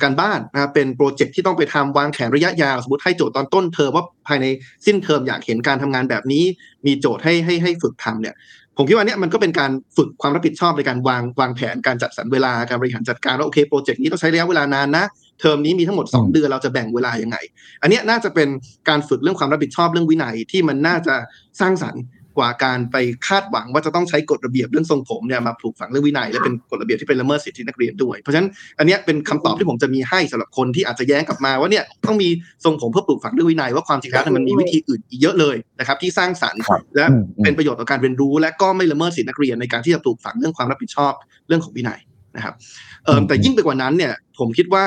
การบ้านนะครับเป็นโปรเจกต์ที่ต้องไปทำวางแผนระยะยาว สมมติให้โจทย์ตอนต้นเทอมว่าภายในสิ้นเทอมอยากเห็นการทำงานแบบนี้ มีโจทย์ให้ให้ให้ฝึกทำเนี่ยผมคิดว่าเนี่ยมันก็เป็นการฝึกความรับผิดชอบในการวางวางแผนการจัดสรรเวลาการบริหารจัดการว่าโอเคโปรเจกต์นี้ต้องใช้ระยะเวลานานนะ เทอมนี้มีทั้งหมด 2 เดือนเราจะแบ่งเวลายังไง อันนี้น่าจะเป็นการฝึกเรื่องความรับผิดชอบเรื่องวินัยที่มันน่าจะสร้างสรรค์กว่าการไปคาดหวังว่าจะต้องใช้กฎระเบียบเรื่องทรงผมเนี่ยมาปลูกฝังเรื่องวินัยและเป็นกฎระเบียบที่เป็นละเมิดสิทธินักเรียนด้วย เพราะฉะนั้นอันนี้เป็นคำตอบที่ผมจะมีให้สำหรับคนที่อาจจะแย้งกลับมาว่าเนี่ยต้องมีทรงผมเพื่อปลูกฝังเรื่องวินัยว่าความจริงแล้วมันมีวิธีอื่นอีกเยอะเลยนะครับที่สร้างสรรค์และเป็นประโยชน์ต่อการเรียนรู้ และก็ไม่ละเมิดสิทธินักเรียนในการที่จะปลูกฝังเรื่องความรับผิดชอบเรื่องของวินัยนะครับเออแต่ยิ่งไปกว่านั้นเนี่ยผมคิดว่า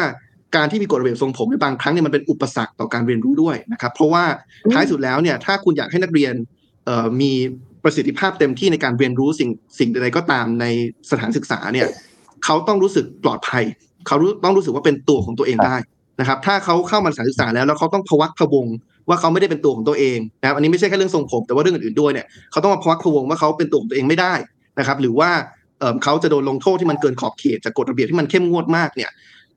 การที่มีกฎระเบียบทรงผมในบางครั้งเนี่ยมันเป็นอุปสรรคต่อการเรียนรู้ด้วยนะครับ เพราะว่าท้ายสุดแล้วเนี่ยถ้าคุณอยากให้นักเรียนมีประสิทธิภาพเต็มที่ในการเรียนรู้สิ่งสิ่งใดก็ตามในสถานศึกษาเนี่ยเขาต้องรู้สึกปลอดภัยเขาต้องรู้สึกว่าเป็นตัวของตัวเองได้นะครับ ถ้าเขาเข้ามาสถานศึกษาแล้วแล้วเขาต้องพวักพวงว่าเขาไม่ได้เป็นตัวของตัวเองนะครับอันนี้ไม่ใช่แค่เรื่องทรงผมแต่ว่าเรื่องอื่นๆด้วยเนี่ยเขาต้องมาพวักพวงว่าเขาเป็นตัวของตัวเองไม่ได้นะครับ หรือว่าเขาจะโดนลงโทษที่มันเกินขอบเขตจากกฎระเบียบที่มันเข้มงวดมากเนี่ย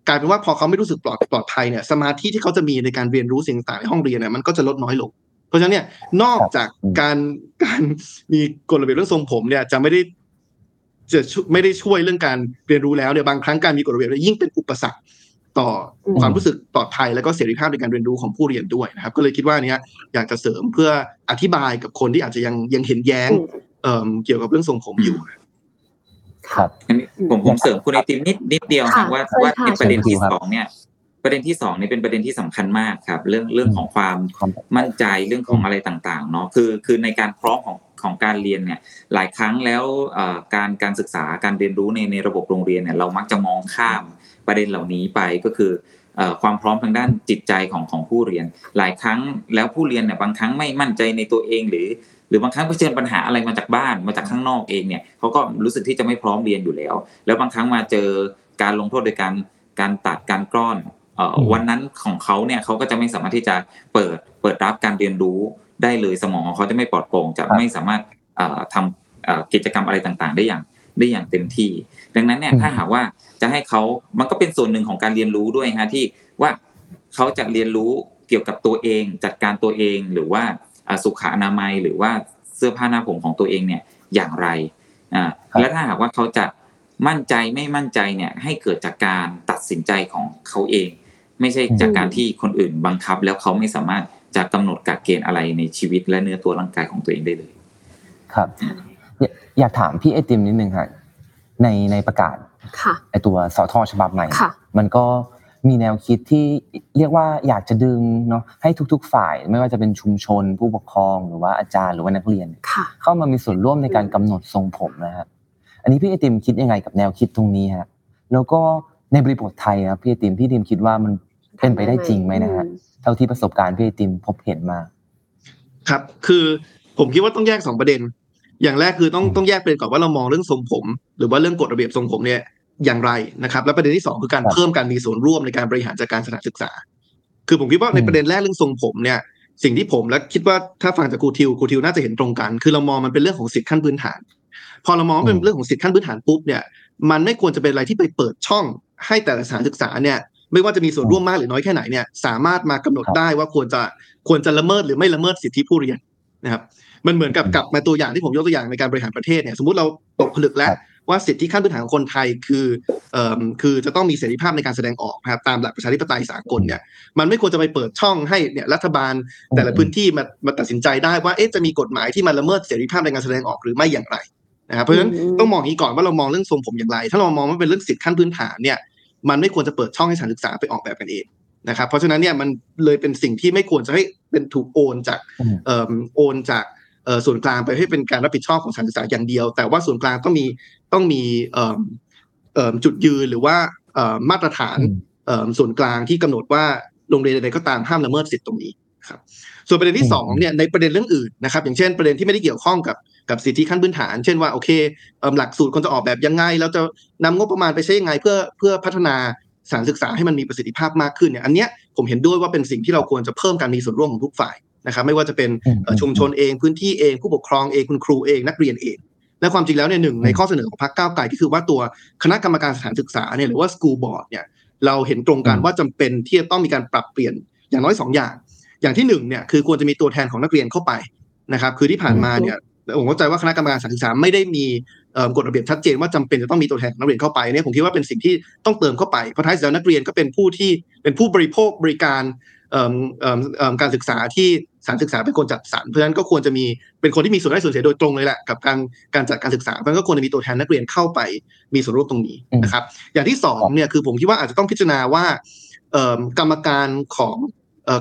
กลายเป็นว่าพอเขาไม่รู้สึกปลอดปลอดภัยเนี่ยสมาธิที่เขาจะมีในการเรียนรู้สิ่งต่างในห้องเรียนเนี่ยมันก็จะลดน้อยลงราะฉะนั้นเนี่ยนอกจากการการมีกฎระเบียบเรื่องทรงผมเนี่ยจะไม่ได้จะไม่ได้ช่วยเรื่องการเรียนรู้แล้วเนี่ยบางครั้งการมีกฎระเบียบยิ่งเป็นอุปสรรคต่อความรู้สึกปลอดภัยแล้วก็เสรีภาพในการเรียนรู้ของผู้เรียนด้วยนะครับ ก็เลยคิดว่าเนี้ยอยากจะเสริมเพื่ออธิบายกับคนที่อาจจะยังยังเห็นแย้งเอ่อเกี่ยวกับเรื่องทรงผมอยู่ ครับผมผมเสริมคุณไอติมนิดนิดเดียวครับว่าว่าในประเด็นที่สองเนี่ย ประเด็นที่สองนี่เป็นประเด็นที่สำคัญมากครับ เรื่องเรื่องของความมั่นใจเรื่องของอะไรต่างๆเนาะคือคือในการพร้อมของของการเรียนเนี่ยหลายครั้งแล้วการการศึกษาการเรียนรู้ในในระบบโรงเรียนเนี่ยเรามักจะมองข้ามประเด็นเหล่านี้ไปก็คือความพร้อมทางด้านจิตใจของของผู้เรียน หลายครั้งแล้วผู้เรียนเนี่ยบางครั้งไม่มั่นใจในตัวเองหรือหรือบางครั้งเผชิญปัญหาอะไรมาจากบ้านมาจากข้างนอกเองเนี่ยเขาก็รู้สึกที่จะไม่พร้อมเรียนอยู่แล้ว แล้วบางครั้งมาเจอการลงโทษโดยการการตัดการกล้อนวันนั้นของเขาเนี่ยเขาก็จะไม่สามารถที่จะเปิดเปิดรับการเรียนรู้ได้เลยสมองของเขาจะไม่ปลอดโปร่งจะไม่สามารถทำกิจกรรมอะไรต่างๆ ได้อย่างได้อย่างเต็มที่ ดังนั้นเนี่ยถ้าหากว่าจะให้เขามันก็เป็นส่วนหนึ่งของการเรียนรู้ด้วยฮะที่ว่าเขาจะเรียนรู้เกี่ยวกับตัวเอง จัดการตัวเองหรือว่า สุขอนามัยหรือว่าเสื้อผ้าหน้าผมของตัวเองเนี่ยอย่างไรอ่าและถ้าหากว่าเขาจะมั่นใจไม่มั่นใจเนี่ยให้เกิดจากการตัดสินใจของเขาเอง ไม่ใช่จากการที่คนอื่นบังคับ แล้วเขาไม่สามารถจะกำหนดกฎเกณฑ์อะไรในชีวิตและเนื้อตัวร่างกายของตัวเองได้เลย ครับ อยากถามพี่ไอติมนิดนึงค่ะในในประกาศไอตัวสอทอฉบับใหม่ มันก็ มีแนวคิดที่เรียกว่าอยากจะดึงเนาะให้ทุก ๆ ฝ่าย ไม่ว่าจะเป็นชุมชน ผู้ปกครองหรือว่าอาจารย์หรือว่านักเรียน เข้ามามีส่วนร่วมในการกำหนดทรงผมนะฮะอันนี้พี่ไอติมคิดยังไงกับแนวคิดตรงนี้ฮะแล้วก็ในบริบทไทยครับพี่ไอติมพี่ไอติมคิดว่ามันเป็นไปได้จริงไหมนะฮะเท่าที่ประสบการณ์พี่ไอติมพบเห็นมา ครับ คือผมคิดว่าต้องแยกสองประเด็น อย่างแรกคือต้องต้องแยกเป็นก่อนว่าเรามองเรื่องทรงผม หรือว่าเรื่องกฎระเบียบทรงผมเนี่ย อย่างไรนะครับ และประเด็นที่สองคือการเพิ่มการมีส่วนร่วมในการบริหารจัดการสถานศึกษา คือผมคิดว่าในประเด็นแรกเรื่องทรงผมเนี่ยสิ่งที่ผมและคิดว่าถ้าฟังจากครูทิวครูทิวน่าจะเห็นตรงกัน คือเรามองมันเป็นเรื่องของสิทธิขั้นพื้นฐาน พอเรามองเป็นเรื่องของสิทธิขั้นพื้นฐานปุ๊บเนี่ยมันไม่ควรจะเป็นอะไรที่ไปเปิดช่องให้แต่ละสถานศึกษาเนี่ยไม่ว่าจะมีส่วนร่วมมากหรือน้อยแค่ไหนเนี่ยสามารถมากำหนดได้ว่าควรจะควรจะละเมิดหรือไม่ละเมิดสิทธิผู้เรียนนะครับมันเหมือนกับกลับมาตัวอย่างที่ผมยกตัวอย่างในการบริหารประเทศเนี่ยสมมติเราตกผลึกแล้ว ว่าสิทธิขั้นพื้นฐานของคนไทยคือเอ่อคือจะต้องมีเสรีภาพในการแสดงออกนะครับตามหลักประชาธิปไตยสากลเนี่ยมันไม่ควรจะไปเปิดช่องให้เนี่ยรัฐบาลแต่ละพื้นที่มามาตัดสินใจได้ว่าเอ๊ะจะมีกฎหมายที่มาละเมิดเสรีภาพในการแสดงออกหรือไม่อย่างไรนะครับเพราะฉะนั้นต้องมองอย่างนี้ก่อนว่าเรามองเรื่องทรงผมอย่างไร ถ้าเรามองว่าเป็นเรื่องสิทธิขั้นพื้นฐานเนี่ยมันไม่ควรจะเปิดช่องให้สถานศึกษาไปออกแบบกันเองนะครับเพราะฉะนั้นเนี่ยมันเลยเป็นสิ่งที่ไม่ควรจะให้เป็นถูกโอนจากเอ่อโอนจาก ส่วนกลางไปให้เป็นการรับผิดชอบของสถานศึกษาอย่างเดียว แต่ว่าส่วนกลางต้องมีต้องมีจุดยืนหรือว่ามาตรฐานส่วนกลางที่กำหนดว่าโรงเรียนใดก็ตามห้ามละเมิดสิทธิตรงนี้ครับส่วนประเด็นที่สองเนี่ยในประเด็นเรื่องอื่นนะครับ อย่างเช่นประเด็นที่ไม่ได้เกี่ยวข้องกับกับสิทธิขั้นพื้นฐาน เช่นว่าโอเคหลักสูตรคนจะออกแบบยังไง เราจะนำงบประมาณไปใช้ยังไงเพื่อเพื่อพัฒนาสถานศึกษาให้มันมีประสิทธิภาพมากขึ้นเนี่ยอันเนี้ยผมเห็นด้วยว่าเป็นสิ่งที่เราควรจะเพิ่มการมีส่วนร่วมของทุกฝ่าย นะครับไม่ว่าจะเป็นชุมชนเองพื้นที่เองผู้ปกครองเองคุณครูเองนักเรียนเองและความจริงแล้วเนี่ยหนึ่งในข้อเสนอของพรรคก้าวไกลก็คือว่าตัวคณะกรรมการสถานศึกษาเนี่ยหรือว่าสกูลบอร์ดเนี่ยเราเห็นตรงกันว่าจำเป็นที่จะต้องมีการปรับเปลี่ยนอย่างน้อย 2 อย่าง อย่างที่1เนี่ยคือควรจะมีตัวแทนของนักเรียนเข้าไปนะครับคือที่ผ่านมาเนี่ยผมเข้าใจว่าคณะกรรมการสถานศึกษาไม่ได้มีกฎระเบียบชัดเจนว่าจำเป็นจะต้องมีตัวแทนของนักเรียนเข้าไปเนี่ยผมคิดว่าเป็นสิ่งที่ต้องเติมเข้าไปเพราะท้ายสุดแล้วนักเรียนก็เป็นผู้ที่เป็นผู้บริโภคบริการการศึกษาที่ สารศึกษาเป็นคนจัดสรรเพราะฉะนั้นก็ควรจะมีเป็นคนที่มีส่วนได้ส่วนเสียโดยตรงเลยแหละกับการการจัดการศึกษาเพราะฉะนั้นก็ควรจะมีตัวแทนนักเรียนเข้าไปมีส่วนร่วมตรงนี้นะครับ อย่างที่สองเนี่ยคือผมคิดว่าอาจจะต้องพิจารณาว่ากรรมการของ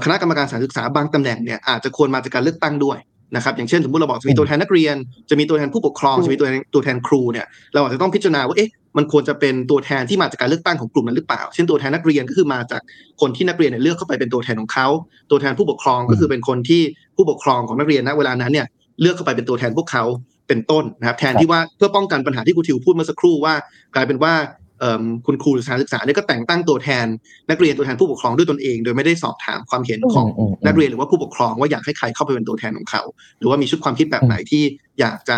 คณะกรรมการสถานศึกษาบางตำแหน่งเนี่ยอาจจะควรมาจากการเลือกตั้งด้วยนะครับอย่างเช่นสมมติเราบอกจะมีตัวแทนนักเรียน จะมีตัวแทนผู้ปกครองจะมีตัวแทนตัวแทนครูเนี่ยเราอาจจะต้องพิจารณาว่าเอ๊ะ มันควรจะเป็นตัวแทนที่มาจากการเลือกตั้งของกลุ่มนั้นหรือเปล่า เช่นตัวแทนนักเรียนก็คือมาจากคนที่นักเรียนเนี่ยเลือกเข้าไปเป็นตัวแทนของเขา ตัวแทนผู้ปกครองก็คือเป็นคนที่ผู้ปกครองของนักเรียนณเวลานั้นเนี่ยเลือกเข้าไปเป็นตัวแทนพวกเขาเป็นต้นนะครับ แทนที่ว่าเพื่อป้องกันปัญหาที่ครูทิวพูดเมื่อสักครู่ว่ากลายเป็นว่าคุณครูสถานศึกษาเนี่ยก็แต่งตั้งตัวแทน นักเรียนตัวแทนผู้ปกครองด้วยตนเอง โดยไม่ได้สอบถามความเห็นของนักเรียนหรือว่าผู้ปกครองว่าอยากให้ใครเข้าไปเป็นตัวแทนของเขา หรือว่ามีชุดความคิดแบบไหนที่อยากจะ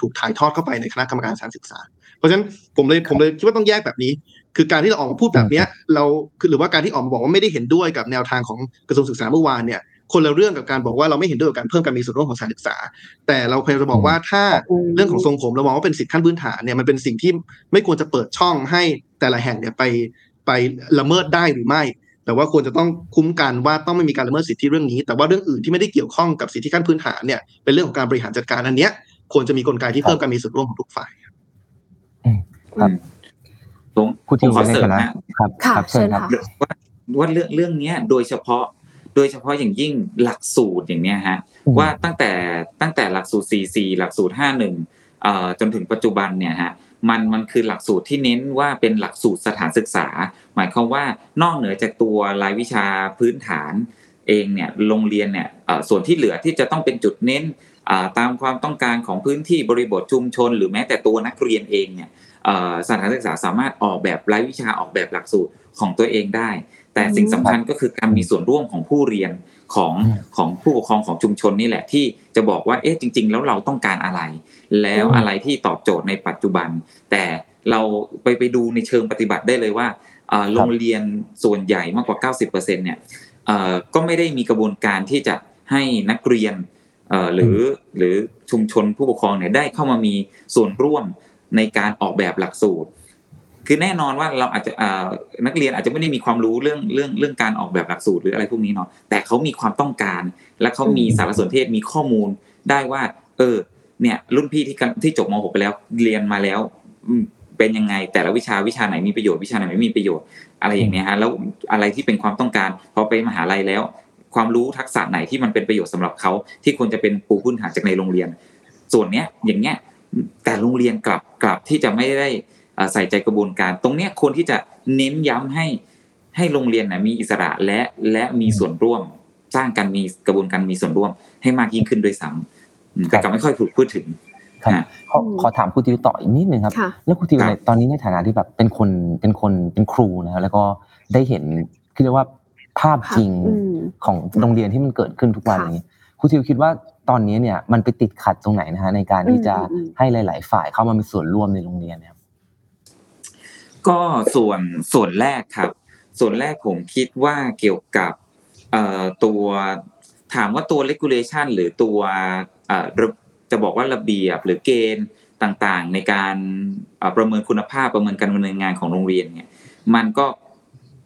ถูกถ่ายทอดเข้าไปในคณะกรรมการสถานศึกษา เพราะฉะนั้นผมเลยผมเลยคิดว่าต้องแยกแบบนี้ คือการที่เราออกมาพูดแบบนี้เราคือหรือว่าการที่ออกมาบอกว่าไม่ได้เห็นด้วยกับแนวทางของกระทรวงศึกษาเมื่อวานเนี่ยคนละเรื่องกับการบอกว่าเราไม่เห็นด้วยกับการเพิ่มการมีส่วนร่วมของสถานศึกษา แต่เราพยายามจะบอกว่าถ้าเรื่องของทรงผมเรามองว่าเป็นสิทธิขั้นพื้นฐานเนี่ยมันเป็นสิ่งที่ไม่ควรจะเปิดช่องให้แต่ละแห่งเนี่ยไปไปละเมิดได้หรือไม่ แต่ว่าควรจะต้องคุ้มกันว่าต้องไม่มีการละเมิดสิทธิเรื่องนี้ แต่ว่าเรื่องอื่นที่ไม่ได้เกี่ยวข้องกับสิทธิขั้นพื้นฐานเนี่ยเป็นเรื่องของการบริหารจัดการอันเนี้ยควรจะมีกลไกที่เพิ่มการมีส่วนร่วมของทุกฝ่ายครับ ผมผมขอเสริมนะครับครับเชิญค่ะว่าว่าเรื่องเรื่องนี้โดยเฉพาะโดยเฉพาะอย่างยิ่งหลักสูตรอย่างเนี้ยฮะว่าตั้งแต่ตั้งแต่หลักสูตร 44 หลักสูตร 51เอ่อจนถึงปัจจุบันเนี่ยฮะมันมันคือหลักสูตรที่เน้นว่าเป็นหลักสูตรสถานศึกษา หมายความว่านอกเหนือจากตัวรายวิชาพื้นฐานเองเนี่ยโรงเรียนเนี่ยส่วนที่เหลือที่จะต้องเป็นจุดเน้น ตามความต้องการของพื้นที่บริบทชุมชน หรือแม้แต่ตัวนักเรียนเองเนี่ยสถานศึกษาสามารถออกแบบรายวิชาออกแบบหลักสูตรของตัวเองได้ แต่สิ่งสำคัญก็คือการมีส่วนร่วมของผู้เรียนของของผู้ปกครองของชุมชนนี่แหละที่จะบอกว่าเอ๊ะจริง ๆ แล้วเราต้องการอะไร แล้วอะไรที่ตอบโจทย์ในปัจจุบัน แต่เราไปไปดูในเชิงปฏิบัติได้เลยว่าโรงเรียนส่วนใหญ่มากกว่า 90%เนี่ยก็ไม่ได้มีกระบวนการที่จะให้นักเรียน หรือหรือชุมชนผู้ปกครองเนี่ยได้เข้ามามีส่วนร่วมในการออกแบบหลักสูตร คือแน่นอนว่าเราอาจจะนักเรียนอาจจะไม่ได้มีความรู้เรื่องเรื่องเรื่องการออกแบบหลักสูตรหรืออะไรพวกนี้เนาะแต่เขามีความต้องการ และเขามีสารสนเทศมีข้อมูลได้ว่า เออ เนี่ย รุ่นพี่ที่ที่จบม .6 ไปแล้วเรียนมาแล้วเป็นยังไงแต่ละวิชาวิชาไหนมีประโยชน์วิชาไหนไม่มีประโยชน์อะไรอย่างเนี้ยฮะแล้วอะไรที่เป็นความต้องการพอไปมหาลัยแล้ว ความรู้ทักษะไหนที่มันเป็นประโยชน์สำหรับเขาที่ควรจะเป็นปูพื้นฐานจากในโรงเรียน ส่วนเนี้ยอย่างเงี้ยแต่โรงเรียนกลับกลับที่จะไม่ได้ใส่ใจกระบวนการ ตรงเนี้ยควรที่จะเน้นย้ำให้ให้โรงเรียนนะมีอิสระและและมีส่วนร่วม สร้างการมีกระบวนการมีส่วนร่วม ให้มากยิ่งขึ้นโดยซ้ำแต่ก็ไม่ค่อยถูกพูดถึงขอขอถามครูทิวต่ออีกนิดนึงครับ แล้วครูทิวในตอนนี้ในฐานะที่แบบเป็นคนเป็นคนเป็นครูนะแล้วก็ได้เห็นคือเรียกว่า ภาพจริงของโรงเรียนที่มันเกิดขึ้นทุกวันนี้ครูทิวคิดว่าตอนนี้เนี่ยมันไปติดขัดตรงไหนนะฮะในการที่จะให้หลาย ๆ ฝ่ายเข้ามามีส่วนร่วมในโรงเรียนเนี่ยก็ส่วนส่วนแรกครับ ส่วนแรกผมคิดว่าเกี่ยวกับเอ่อตัวถามว่าตัว regulation หรือตัวเอ่อระจะบอกว่าระเบียบหรือเกณฑ์ต่างๆ ในการเอ่อประเมินคุณภาพประเมินการดำเนินงานของโรงเรียนเนี่ยมันก็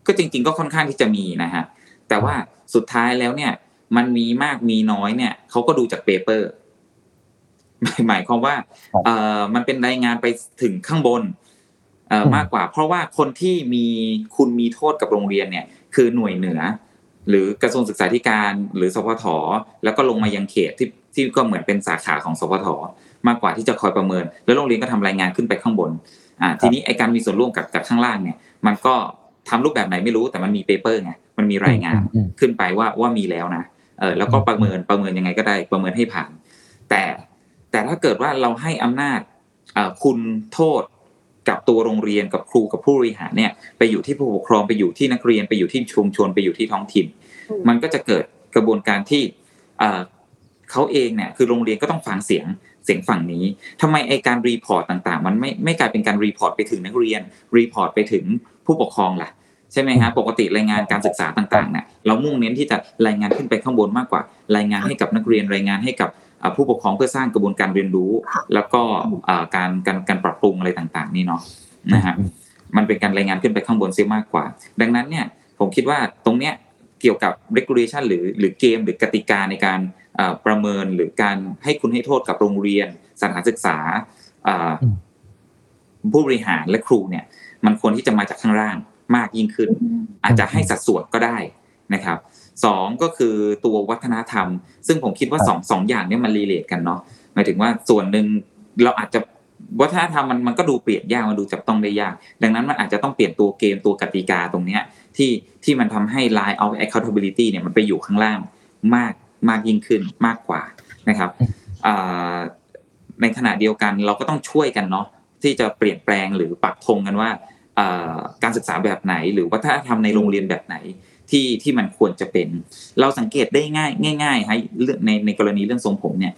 ก็จริง ๆ ก็ค่อนข้างที่จะมีนะฮะแต่ว่าสุดท้ายแล้วเนี่ย มันมีมากมีน้อยเนี่ยเขาก็ดูจากเปเปอร์หมายหมายความว่าครับเอ่อมันเป็นรายงานไปถึงข้างบนเอ่ออืมมากกว่า เพราะว่าคนที่มีคุณมีโทษกับโรงเรียนเนี่ย คือหน่วยเหนือ หรือกระทรวงศึกษาธิการหรือสพทแล้วก็ลงมายังเขตที่ที่ก็เหมือนเป็นสาขาของสพทมากกว่าที่จะคอยประเมิน แล้วโรงเรียนก็ทำรายงานขึ้นไปข้างบนอ่าทีนี้ไอการมีส่วนร่วมกับจากข้างล่างเนี่ย มันก็ ทำรูปแบบไหนไม่รู้แต่มันมีเปเปอร์ไงมันมีรายงานอืมขึ้นไปว่าว่ามีแล้วนะเออแล้วก็ประเมินประเมินยังไงก็ได้ประเมินให้ผ่าน แต่แต่ถ้าเกิดว่าเราให้อำนาจเอ่อคุณโทษกับตัวโรงเรียนกับครูกับผู้บริหารเนี่ย ไปอยู่ที่ผู้ปกครองไปอยู่ที่นักเรียนไปอยู่ที่ชุมชนไปอยู่ที่ท้องถิ่นอืมมันก็จะเกิดกระบวนการที่เอ่อเขาเองเนี่ยคือโรงเรียนก็ต้องฟังเสียงเสียงฝั่งนี้ทำไมไอการ report ต่างๆ มันไม่ไม่กลายเป็นการ report ไปถึงนักเรียน report ไปถึง ผู้ปกครองล่ะใช่ไหมฮะปกติรายงานการศึกษาต่างๆเนี่ยเรามุ่งเน้นที่จะรายงานขึ้นไปข้างบนมากกว่า รายงานให้กับนักเรียนรายงานให้กับอ่าผู้ปกครองเพื่อสร้างกระบวนการเรียนรู้ค่ะแล้วก็อ่าการการการปรับปรุงอะไรต่างๆ นี่เนาะนะฮะมันเป็นการรายงานขึ้นไปข้างบนเสียมากกว่า ดังนั้นเนี่ยผมคิดว่าตรงเนี้ยเกี่ยวกับ regulation หรือหรือเกมหรือกติกาในการอ่าประเมินหรือการให้คุณให้โทษกับโรงเรียนสถานศึกษาอ่าอืมผู้บริหารและครูเนี่ย มันควรที่จะมาจากข้างล่างมากยิ่งขึ้น อาจจะให้สัดส่วนก็ได้นะครับสองก็คือตัววัฒนธรรม ซึ่งผมคิดว่าสองสองอย่างเนี้มันรีเลทกันเนาะหมายถึงว่าส่วนหนึ่งเราอาจจะวัฒนธรรมมันมันก็ดูเปลี่ยนยากมันดูจับต้องได้ยาก ดังนั้นมันอาจจะต้องเปลี่ยนตัวเกมตัวกติกาตรงเนี้ยที่ที่มันทำให้ line of accountability เนี่ยมันไปอยู่ข้างล่างมากมากยิ่งขึ้นมากกว่านะครับอ่าในขณะเดียวกันเราก็ต้องช่วยกันเนาะที่จะเปลี่ยนแปลงหรือปักธงกันว่าเอ่อ การศึกษาแบบไหน หรือวัฒนธรรมในโรงเรียนแบบไหนที่ที่มันควรจะเป็น เราสังเกตได้ง่ายง่ายๆให้เรื่องในในกรณีเรื่องทรงผมเนี่ย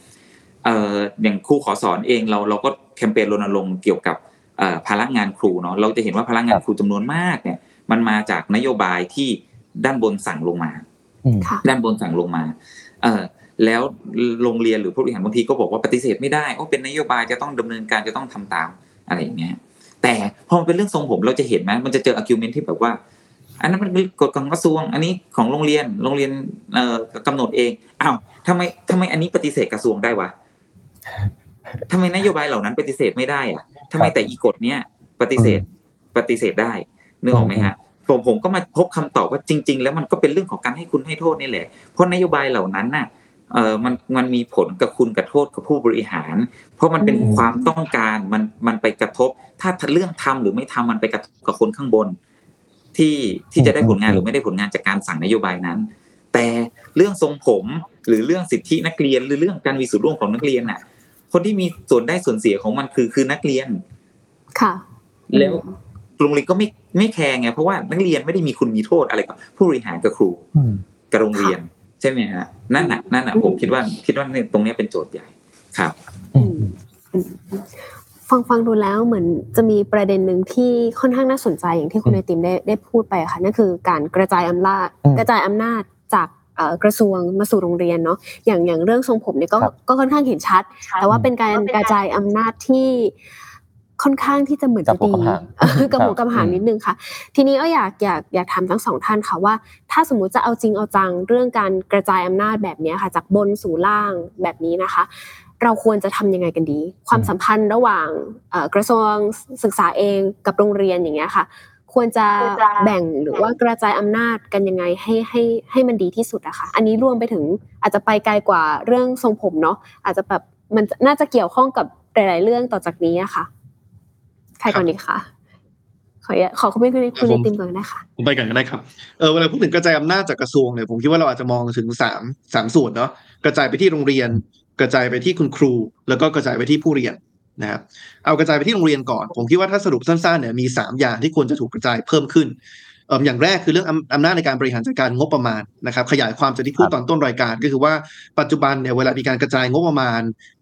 เอ่ออย่างครูขอสอนเองเราเราก็แคมเปญรณรงค์เกี่ยวกับเอ่อภาระงานครูเนาะเราจะเห็นว่าพลังงานครูจำนวนมากเนี่ยมันมาจากนโยบายที่ด้านบนสั่งลงมาอืมค่ะด้านบนสั่งลงมาเออแล้วโรงเรียนหรือผู้บริหารบางทีก็บอกว่าปฏิเสธไม่ได้โอ้เป็นนโยบายจะต้องดำเนินการจะต้องทำตามอะไรอย่างเงี้ย แต่พอมันเป็นเรื่องทรงผมเราจะเห็นไหมมันจะเจอ argument ที่แบบว่า อันนั้นมันเป็นกฎของกระทรวง อันนี้ของโรงเรียนโรงเรียนเอ่อกำหนดเองอ้าวทำไมทำไมอันนี้ปฏิเสธกระทรวงได้วะทำไมนโยบายเหล่านั้นปฏิเสธไม่ได้อะทำไมแต่อีกฎเนี้ยปฏิเสธปฏิเสธได้นึกออกไหมฮะผมผมก็มาพบคำตอบว่าจริง ๆ แล้วมันก็เป็นเรื่องของการให้คุณให้โทษนี่แหละเพราะนโยบายเหล่านั้นน่ะ เออมันมันมีผลกับคุณกับโทษกับผู้บริหาร เพราะมันเป็นอืมความต้องการมันมันไปกระทบ ถ้าเรื่องทำหรือไม่ทำมันไปกระทบกับคนข้างบน ที่ที่จะได้ผลงานหรือไม่ได้ผลงานจากการสั่งนโยบายนั้น แต่เรื่องทรงผมหรือเรื่องสิทธินักเรียนหรือเรื่องการมีส่วนร่วมของนักเรียนน่ะ คนที่มีส่วนได้ส่วนเสียของมันคือคือนักเรียน ค่ะ แล้วโรงเรียนก็ไม่ไม่แคร์ไงเพราะว่านักเรียนไม่ได้มีคุณมีโทษอะไรกับผู้บริหารกับครูอืมกับโรงเรียนใช่ไหมฮะนั่นน่ะนั่นน่ะผมคิดว่าคิดว่าเนี่ยตรงเนี้ยเป็นโจทย์ใหญ่ครับอืมอืมฟังฟังดูแล้วเหมือนจะมีประเด็นหนึ่งที่ค่อนข้างน่าสนใจอย่างที่คุณไอติมได้ได้พูดไปค่ะนั่นคือการกระจายอำนาจอืมกระจายอำนาจจากเอ่อกระทรวงมาสู่โรงเรียนเนาะอย่างอย่างเรื่องทรงผมเนี่ยก็ครับก็ค่อนข้างเห็นชัด แต่ว่าเป็นการกระจายอำนาจที่ ค่อนข้างที่จะเหมือนจะกับหัดีวกับหางเออกับหัวครับกับหางอืมนิดนึงค่ะ ทีนี้ก็อยากอยากอยากถามทั้งสองท่านค่ะว่า ถ้าสมมุติจะเอาจริงเอาจังเรื่องการกระจายอำนาจแบบเนี้ยค่ะ จากบนสู่ล่างแบบนี้นะคะ เราควรจะทำยังไงกันดี ความสัมพันธ์ระหว่างเอ่อกระทรวงศึกษาเองกับโรงเรียนอย่างเงี้ยค่ะ ควรจะแบ่งหรือว่ากระจายอำนาจกันยังไงให้ให้ให้มันดีที่สุดอะค่ะอันนี้รวมไปถึงอาจจะไปไกลกว่าเรื่องทรงผมเนาะอาจจะแบบมันน่าจะเกี่ยวข้องกับหลาย ๆ เรื่องต่อจากนี้อะค่ะใครก่อนดีคะขออนุญาตขอคุณคุณคุณไอติมก่อนนะคะผมไปกันก็ได้ครับเออเวลาพูดถึงกระจายอำนาจจากกระทรวงเนี่ยผมคิดว่าเราอาจจะมองถึงสามสามส่วนเนาะกระจายไปที่โรงเรียน กระจายไปที่คุณครู แล้วก็กระจายไปที่ผู้เรียนนะครับเอากระจายไปที่โรงเรียนก่อน ผมคิดว่าถ้าสรุปสั้นๆเนี่ยมีสามอย่างที่ควรจะถูกกระจายเพิ่มขึ้นเอ่ออย่างแรกคือเรื่องอำอำนาจในการบริหารจัดการงบประมาณนะครับขยายความจากที่พูดตอนต้นรายการก็คือว่าปัจจุบันเนี่ยเวลามีการกระจายงบประมาณ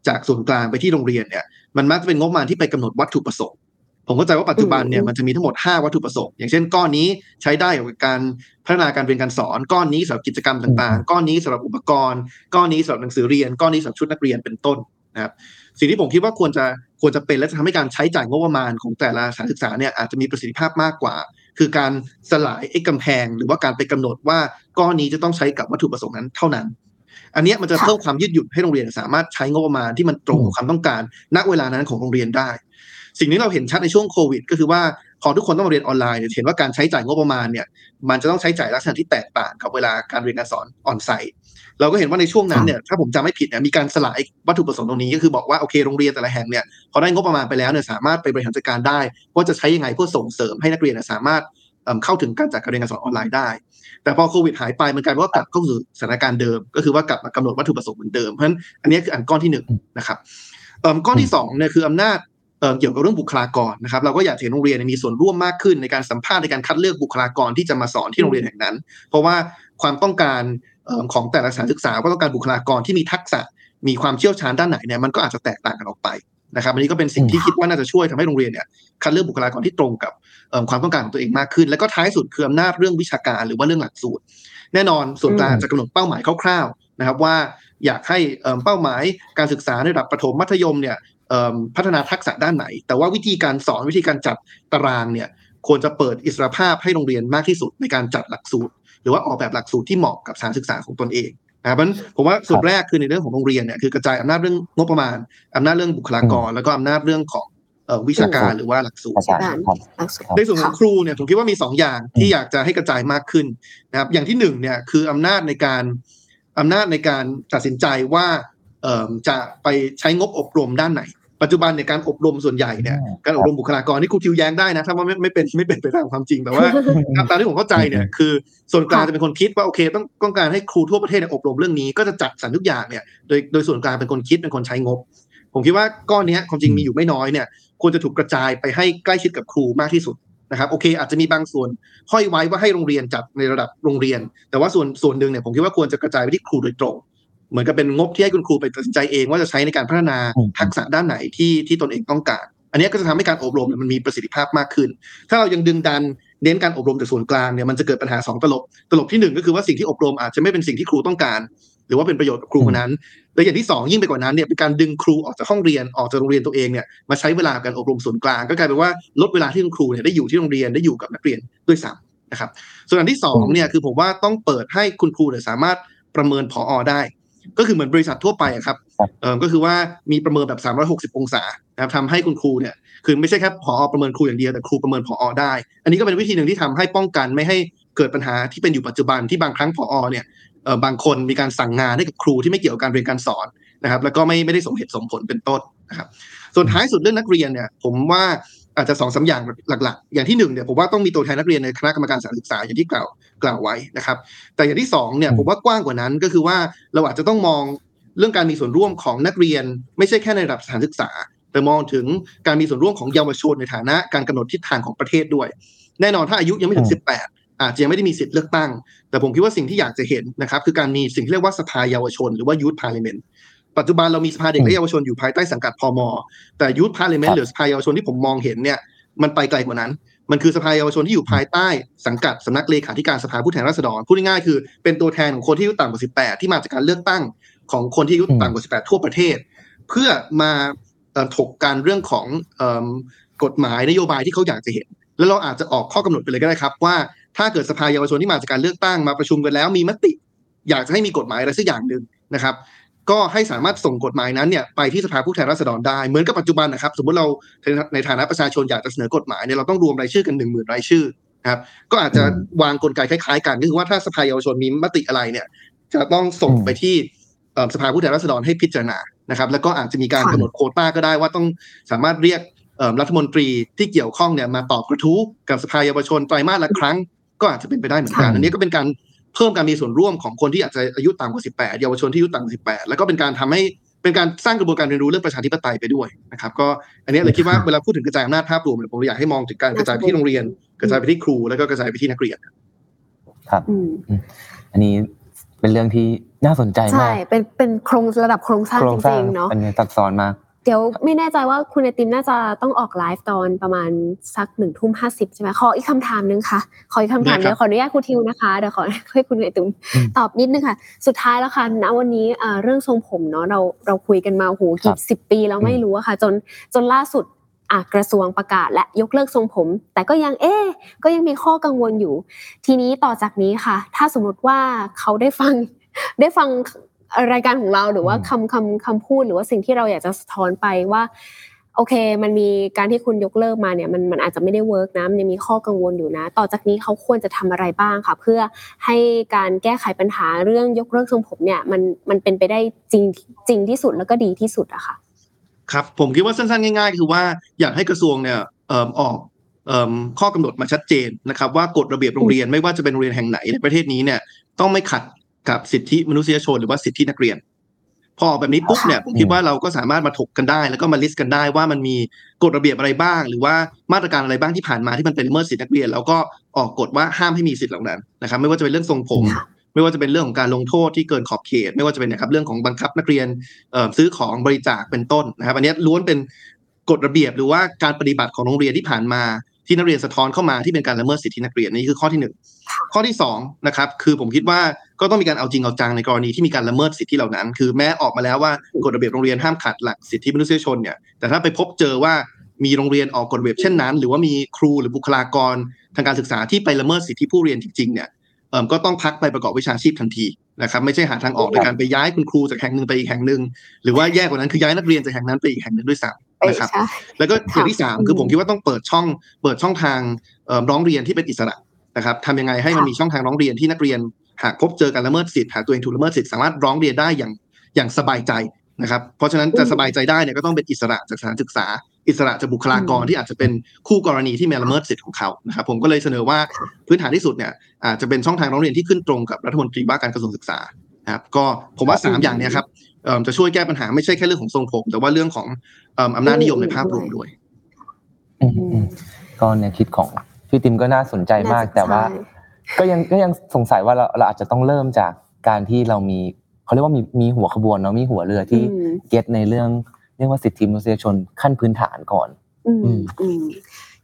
จากส่วนกลางไปที่โรงเรียนเนี่ยมันมักจะเป็นงบประมาณที่ไปกำหนดวัตถุประสงค์ ผมเข้าใจว่าปัจจุบันเนี่ยอืมมันจะมีทั้งหมด 5 วัตถุประสงค์อย่างเช่นก้อนนี้ใช้ได้กับการพัฒนาการเรียนการสอนก้อนนี้สำหรับกิจกรรมต่างๆ ก้อนนี้สำหรับอุปกรณ์ ก้อนนี้สำหรับหนังสือเรียน ก้อนนี้สำหรับชุดนักเรียนเป็นต้นนะครับสิ่งที่ผมคิดว่าควรจะควรจะเป็นและจะทำให้การใช้จ่ายงบประมาณของแต่ละสถานศึกษาเนี่ยอาจจะมีประสิทธิภาพมากกว่า คือการสลายไอ้กำแพง หรือว่าการไปกำหนดว่าก้อนนี้จะต้องใช้กับวัตถุประสงค์นั้นเท่านั้น อันเนี้ยมันจะเพิ่มความยืดหยุ่นให้โรงเรียนสามารถใช้งบประมาณที่มันตรงกับความต้องการ ณเวลานั้นของโรงเรียนได้ สิ่งที่เราเห็นชัดในช่วงโควิด ก็คือว่าพอทุกคนต้องมาเรียนออนไลน์เห็นว่าการใช้จ่ายงบประมาณเนี่ยมันจะต้องใช้จ่ายลักษณะที่แตกต่างกับเวลาการเรียนการสอนออนไซต์เราก็เห็นว่าในช่วงนั้นเนี่ยถ้าผมจำไม่ผิดเนี่ยมีการสลายวัตถุประสงค์ตรงนี้ก็คือบอกว่าโอเคโรงเรียนแต่ละแห่งเนี่ยพอได้งบประมาณไปแล้วเนี่ยสามารถไปบริหารจัดการได้ว่าจะใช้ยังไงเพื่อส่งเสริมให้นักเรียนสามารถเข้าถึงการจัดการเรียนการสอนออนไลน์ได้ แต่พอโควิดหายไปมันกลายเป็นว่ากลับเข้าสู่สถานการณ์เดิม ก็คือว่ากลับมากำหนดวัตถุประสงค์เหมือนเดิมเพราะฉะนั้นอันนี้คืออันก้อนที่หนึ่งนะครับก้อนที่สองเนี่ยคืออำนาจ เเกี่ยวกับเรื่องบุคลากรนะครับเราก็อยากเห็นโรงเรียนมีส่วนร่วมมากขึ้นในการสัมภาษณ์ในการคัดเลือกบุคลากรที่จะมาสอนที่โรงเรียนแห่งนั้น เพราะว่าความต้องการเอิ่มของแต่ละสถานศึกษาก็ต้องการบุคลากรที่มีทักษะมีความเชี่ยวชาญด้านไหนเนี่ยมันก็อาจจะแตกต่างกันออกไปนะครับอันนี้ก็เป็นสิ่งที่คิดว่าน่าจะช่วยทำให้โรงเรียนเนี่ยคัดเลือกบุคลากรที่ตรงกับความต้องการของตัวเองมากขึ้น แล้วก็ท้ายสุดคืออำนาจเรื่องวิชาการหรือว่าเรื่องหลักสูตร แน่นอนส่วนกลางจะกำหนดเป้าหมายคร่าวๆนะครับว่าอยากให้เป้าหมายการศึกษาในระดับประถมมัธยมเนี่ย พัฒนาทักษะด้านไหน แต่ว่าวิธีการสอนวิธีการจัดตารางเนี่ยควรจะเปิดอิสรภาพให้โรงเรียนมากที่สุดในการจัดหลักสูตร หรือว่าออกแบบหลักสูตรที่เหมาะกับสถานศึกษาของตนเองนะครับเพราะฉะนั้นผมว่าส่วนแรกคือในเรื่องของโรงเรียนเนี่ยคือกระจายอำนาจเรื่องงบประมาณอำนาจเรื่องบุคลากร แล้วก็อำนาจเรื่องของเอ่อวิชาการหรือว่าหลักสูตรอาจารย์ครับหลักสูตรในส่วนของครูเนี่ยผมคิดว่ามีสองอย่างที่อยากจะให้กระจายมากขึ้นนะครับอย่างที่หนึ่งเนี่ยคืออำนาจในการอำนาจในการตัดสินใจว่าเอ่อจะไปใช้งบอบรมด้านไหน ปัจจุบันในยการอบรมส่วนใหญ่เนี่ยอืมการอบรมบุคลากรที่ครูทิวแย้งได้นะถ้าว่าไม่ไม่เป็นไม่เป็นไปตามความจริงแต่ว่าตามที่ผมเข้าใจเนี่ยคือส่วนกลางจะเป็นคนคิดว่าโอเค ต้องต้องการให้ครูทั่วประเทศเนี่ยอบรมเรื่องนี้ก็จะจัดสรรทุกอย่างเนี่ยโดยโดยส่วนกลางเป็นคนคิดเป็นคนใช้งบ ผมคิดว่าก้อนเนี้ยความจริงมีอยู่ไม่น้อยเนี่ยควรจะถูกกระจายไปให้ใกล้ชิดกับครูมากที่สุดนะครับโอเค อาจจะมีบางส่วนห้อยไว้ว่าให้โรงเรียนจัดในระดับโรงเรียน แต่ว่าส่วนส่วนหนึ่งเนี่ยผมคิดว่าควรจะกระจายไปที่ครูโดยตรง เหมือนกับเป็นงบที่ให้คุณครูไปตัดสินใจเองว่าจะใช้ในการพัฒนาอืมทักษะด้านไหนที่ที่ตนเองต้องการ อันเนี้ยก็จะทำให้การอบรมเนี่ยมันมีประสิทธิภาพมากขึ้น ถ้าเรายังดึงดันเน้นการอบรมจากส่วนกลางเนี่ยมันจะเกิดปัญหาสองตลบ ตลบที่หนึ่งก็คือว่าสิ่งที่อบรมอาจจะไม่เป็นสิ่งที่ครูต้องการ หรือว่าเป็นประโยชน์กับครูคนนั้นและอย่างที่สองยิ่งไปกว่านั้นเนี่ยเป็นการดึงครูออกจากห้องเรียนออกจากโรงเรียนตัวเองเนี่ยมาใช้เวลากับการอบรมส่วนกลาง ก็กลายเป็นว่าลดเวลาที่คุณครูเนี่ยได้อยู่ที่โรงเรียนได้อยู่กับนักเรียนด้วยซ้ำนะครับส่วนอันที่สองเนี่ยคือผมว่าต้องเปิดให้คุณครูเนี่ยสามารถประเมินผอได้ ก็คือเหมือนบริษัททั่วไปอะครับครับเออก็คือว่ามีประเมินแบบ 360 องศานะครับทำให้คุณครูเนี่ยคือไม่ใช่แค่ผอประเมินครูอย่างเดียวแต่ครูประเมินผอได้ อันนี้ก็เป็นวิธีหนึ่งที่ทำให้ป้องกันไม่ให้เกิดปัญหาที่เป็นอยู่ปัจจุบันที่บางครั้งผอเนี่ยเออบางคนมีการสั่งงานให้กับครูที่ไม่เกี่ยวกับการเรียนการสอนนะครับ แล้วก็ไม่ไม่ได้สมเหตุสมผลเป็นต้นนะครับ ส่วนท้ายสุดเรื่องนักเรียนเนี่ย ผมว่า อาจจะสองสามอย่างหลักๆ อย่างที่หนึ่งเนี่ยผมว่าต้องมีตัวแทนนักเรียนในคณะกรรมการสถานศึกษาอย่างที่กล่าวกล่าวไว้นะครับ แต่อย่างที่สองเนี่ยอืมผมว่ากว้างกว่านั้นก็คือว่าเราอาจจะต้องมองเรื่องการมีส่วนร่วมของนักเรียน ไม่ใช่แค่ในระดับสถานศึกษา แต่มองถึงการมีส่วนร่วมของเยาวชนในฐานะการกำหนดทิศทางของประเทศด้วย แน่นอนถ้าอายุยังไม่ถึง 18 อาจจะยังไม่ได้มีสิทธิ์เลือกตั้ง แต่ผมคิดว่าสิ่งที่อยากจะเห็นนะครับคือการมีสิ่งที่เรียกว่าสภาเยาวชน หรือว่า Youth Parliament ปัจจุบันเรามีสภาเด็กและเยาวชนอยู่ภายใต้สังกัดพมแต่ Youth Parliament ครับหรือสภาเยาวชนที่ผมมองเห็นเนี่ยมันไปไกลกว่านั้น มันคือสภาเยาวชนที่อยู่ภายใต้สังกัดสำนักเลขาธิการสภาผู้แทนราษฎรพูดง่ายๆคือเป็นตัวแทนของคนที่อายุต่ำกว่า 18 ที่มาจากการเลือกตั้งของคนที่อายุต่ำกว่า 18 ทั่วประเทศ เพื่อมาเอ่อถกการเรื่องของเอิ่มกฎหมายนโยบายที่เขาอยากจะเห็น แล้วเราอาจจะออกข้อกำหนดไปเลยก็ได้ครับว่าถ้าเกิดสภาเยาวชนที่มาจากการเลือกตั้งมาประชุมกันแล้วมีมติ อยากจะให้มีกฎหมายอะไรสักอย่างหนึ่งนะครับ ก็ให้สามารถส่งกฎหมายนั้นเนี่ยไปที่สภาผู้แทนราษฎรได้ เหมือนกับปัจจุบันนะครับ สมมติเราในฐานะประชาชนอยากจะเสนอกฎหมายเนี่ยเราต้องรวมรายชื่อกันหนึ่งหมื่นรายชื่อนะครับ ก็อาจจะวางกลไกคล้ายๆกันก็คือว่าถ้าสภาเยาวชนมีมติอะไรเนี่ย จะต้องส่งไปที่เอ่อสภาผู้แทนราษฎรให้พิจารณานะครับ แล้วก็อาจจะมีการค่ะกำหนดโควต้าก็ได้ว่าต้องสามารถเรียกเอ่อรัฐมนตรีที่เกี่ยวข้องเนี่ยมาตอบกระทู้กับสภาเยาวชนไตรมาสละครั้ง ก็อาจจะเป็นไปได้เหมือนกันค่ะอันนี้ก็เป็นการ เพิ่มการมีส่วนร่วมของคนที่อาจจะอายุต่ำกว่า 18 เยาวชนที่อายุต่ำกว่า 18 แล้วก็เป็นการทำให้เป็นการสร้างกระบวนการเรียนรู้เรื่องประชาธิปไตยไปด้วยนะครับ ก็อันนี้เลยคิดว่าเวลาพูดถึงกระจายอำนาจภาพรวมเนี่ยผมอยากให้มองถึงการกระจายไปที่โรงเรียน กระจายไปที่ครูแล้วก็กระจายไปที่นักเรียน ครับอืมอันนี้เป็นเรื่องที่น่าสนใจใช่มากเป็นเป็นโครงระดับโครงสร้างโครจงสร้าริงงๆเนาะมันซับซ้อนมาก เดี๋ยวไม่แน่ใจว่าคุณไอติมน่าจะต้องออกไลฟ์ตอนประมาณสักหนึ่งทุ่มห้าสิบใช่ไหมขออีกคำถามนึงค่ะ ขออีกคำถามได้ครับเดี๋ยวขออนุญาตคุณทิวนะคะเดี๋ยวขอให้คุณไอติมตอบนิดนึงค่ะ สุดท้ายแล้วค่ะณวันนี้เอ่อเรื่องทรงผมเนาะเราเราคุยกันมาโหครักี่สิบปีแล้วไม่รู้อะค่ะ จนจนล่าสุดอะกระทรวงประกาศและยกเลิกทรงผม แต่ก็ยังเอ๊ะก็ยังมีข้อกังวลอยู่ ทีนี้ต่อจากนี้ค่ะ ถ้าสมมติว่าเขาได้ฟังได้ฟัง รายการของเราหรือว่าอืมคำคำคำพูดหรือว่าสิ่งที่เราอยากจะสะท้อนไปว่าโอเค มันมีการที่คุณยกเลิกมาเนี่ยมันมันอาจจะไม่ได้ work นะมันยังมีข้อกังวลอยู่นะ ต่อจากนี้เขาควรจะทำอะไรบ้างค่ะ เพื่อให้การแก้ไขปัญหาเรื่องยกเลิกทรงผมเนี่ยมันมันเป็นไปได้จริงจริงที่สุดแล้วก็ดีที่สุดอะค่ะ ครับผมคิดว่าสั้นๆง่าย ๆ คือว่าอยากให้กระทรวงเนี่ยเอิ่มออกเอิ่มข้อกำหนดมาชัดเจนนะครับว่ากฎระเบียบโรงเรียนไม่ว่าจะเป็นโรงเรียนแห่งไหนในประเทศนี้เนี่ยต้องไม่ขัด กับสิทธิมนุษยชนหรือว่าสิทธินักเรียน พอออกแบบนี้ปุ๊บเนี่ยผมคิดว่าเราก็สามารถมาถกกันได้ แล้วก็มาลิสต์กันได้ว่ามันมีกฎระเบียบอะไรบ้าง หรือว่ามาตรการอะไรบ้างที่ผ่านมาที่มันเป็นละเมิดสิทธินักเรียน แล้วก็ออกกฎว่าห้ามให้มีสิทธิ์เหล่านั้นนะครับ ไม่ว่าจะเป็นเรื่องทรงผมค่ะไม่ว่าจะเป็นเรื่องของการลงโทษที่เกินขอบเขต ไม่ว่าจะเป็นนะครับเรื่องของบังคับนักเรียนเอ่อซื้อของบริจาคเป็นต้นนะครับ อันเนี้ยล้วนเป็นกฎระเบียบหรือว่าการปฏิบัติของโรงเรียนที่ผ่านมา ที่นักเรียนสะท้อนเข้ามาที่เป็นการละเมิดสิทธินักเรียนนี่คือข้อที่หนึ่งข้อที่สองนะครับคือผมคิดว่าก็ต้องมีการเอาจริงเอาจังในกรณีที่มีการละเมิดสิทธิเหล่านั้น คือแม้ออกมาแล้วว่ากฎระเบียบโรงเรียนห้ามขัดหลักสิทธิมนุษยชนเนี่ยแต่ถ้าไปพบเจอว่ามีโรงเรียนออกกฎระเบียบเช่นนั้น หรือว่ามีครูหรือบุคลากร ทางการศึกษาที่ไปละเมิดสิทธิผู้เรียนจริงๆเนี่ยเอิ่มก็ต้องพักไปประกอบวิชาชีพทันทีนะครับไม่ใช่หาทางออกโดยการไปย้ายคุณครูจากแห่งหนึ่งไปอีกแห่งหนึ่งหรือว่าแย่กว่านั้นคือย้ายนักเรียนจากแห่งนั้นไปอีกแห่งหนึ่งด้วยซ้ำ นะครับใช่แล้วก็อย่างที่สามค่ะคือผมคิดว่าต้องเปิดช่อง เปิดช่องทางเอิ่มร้องเรียนที่เป็นอิสระนะครับทำยังไงให้มันมีช่องทางร้องเรียนที่นักเรียน หากพบเจอการละเมิดสิทธิ์หากตัวเองถูกละเมิดสิทธิ์สามารถร้องเรียนได้อย่างอย่างสบายใจนะครับ เพราะฉะนั้นจะสบายใจได้เนี่ยก็ต้องเป็นอิสระจากสถานศึกษา อิสระจากบุคลากรที่อาจจะเป็นคู่กรณีที่มาละเมิดสิทธิ์ของเขานะครับ ผมก็เลยเสนอว่าพื้นฐานที่สุดเนี่ยอาจจะเป็นช่องทางร้องเรียนที่ขึ้นตรงกับรัฐมนตรีว่าการกระทรวงศึกษานะครับก็ผมว่าสามอย่างเนี้ครับเอิ่ม จะช่วยแก้ปัญหาไม่ใช่แค่เรื่องของทรงผม แต่ว่าเรื่องของเอิ่มอำนาจนิยมในภาพรวมด้วยอืมอืมก็แนวคิดของพี่ติมก็น่าสนใจมากน่าสนใจแต่ว่า ก็ยังก็ยังสงสัยว่าเราเราอาจจะต้องเริ่มจากการที่เรามีเขาเรียกว่ามีมีหัวขบวนเนาะมีหัวเรือที่อืมเก็ตในเรื่องเรียกว่าสิทธิมนุษยชนขั้นพื้นฐานก่อน อืมอืมอืม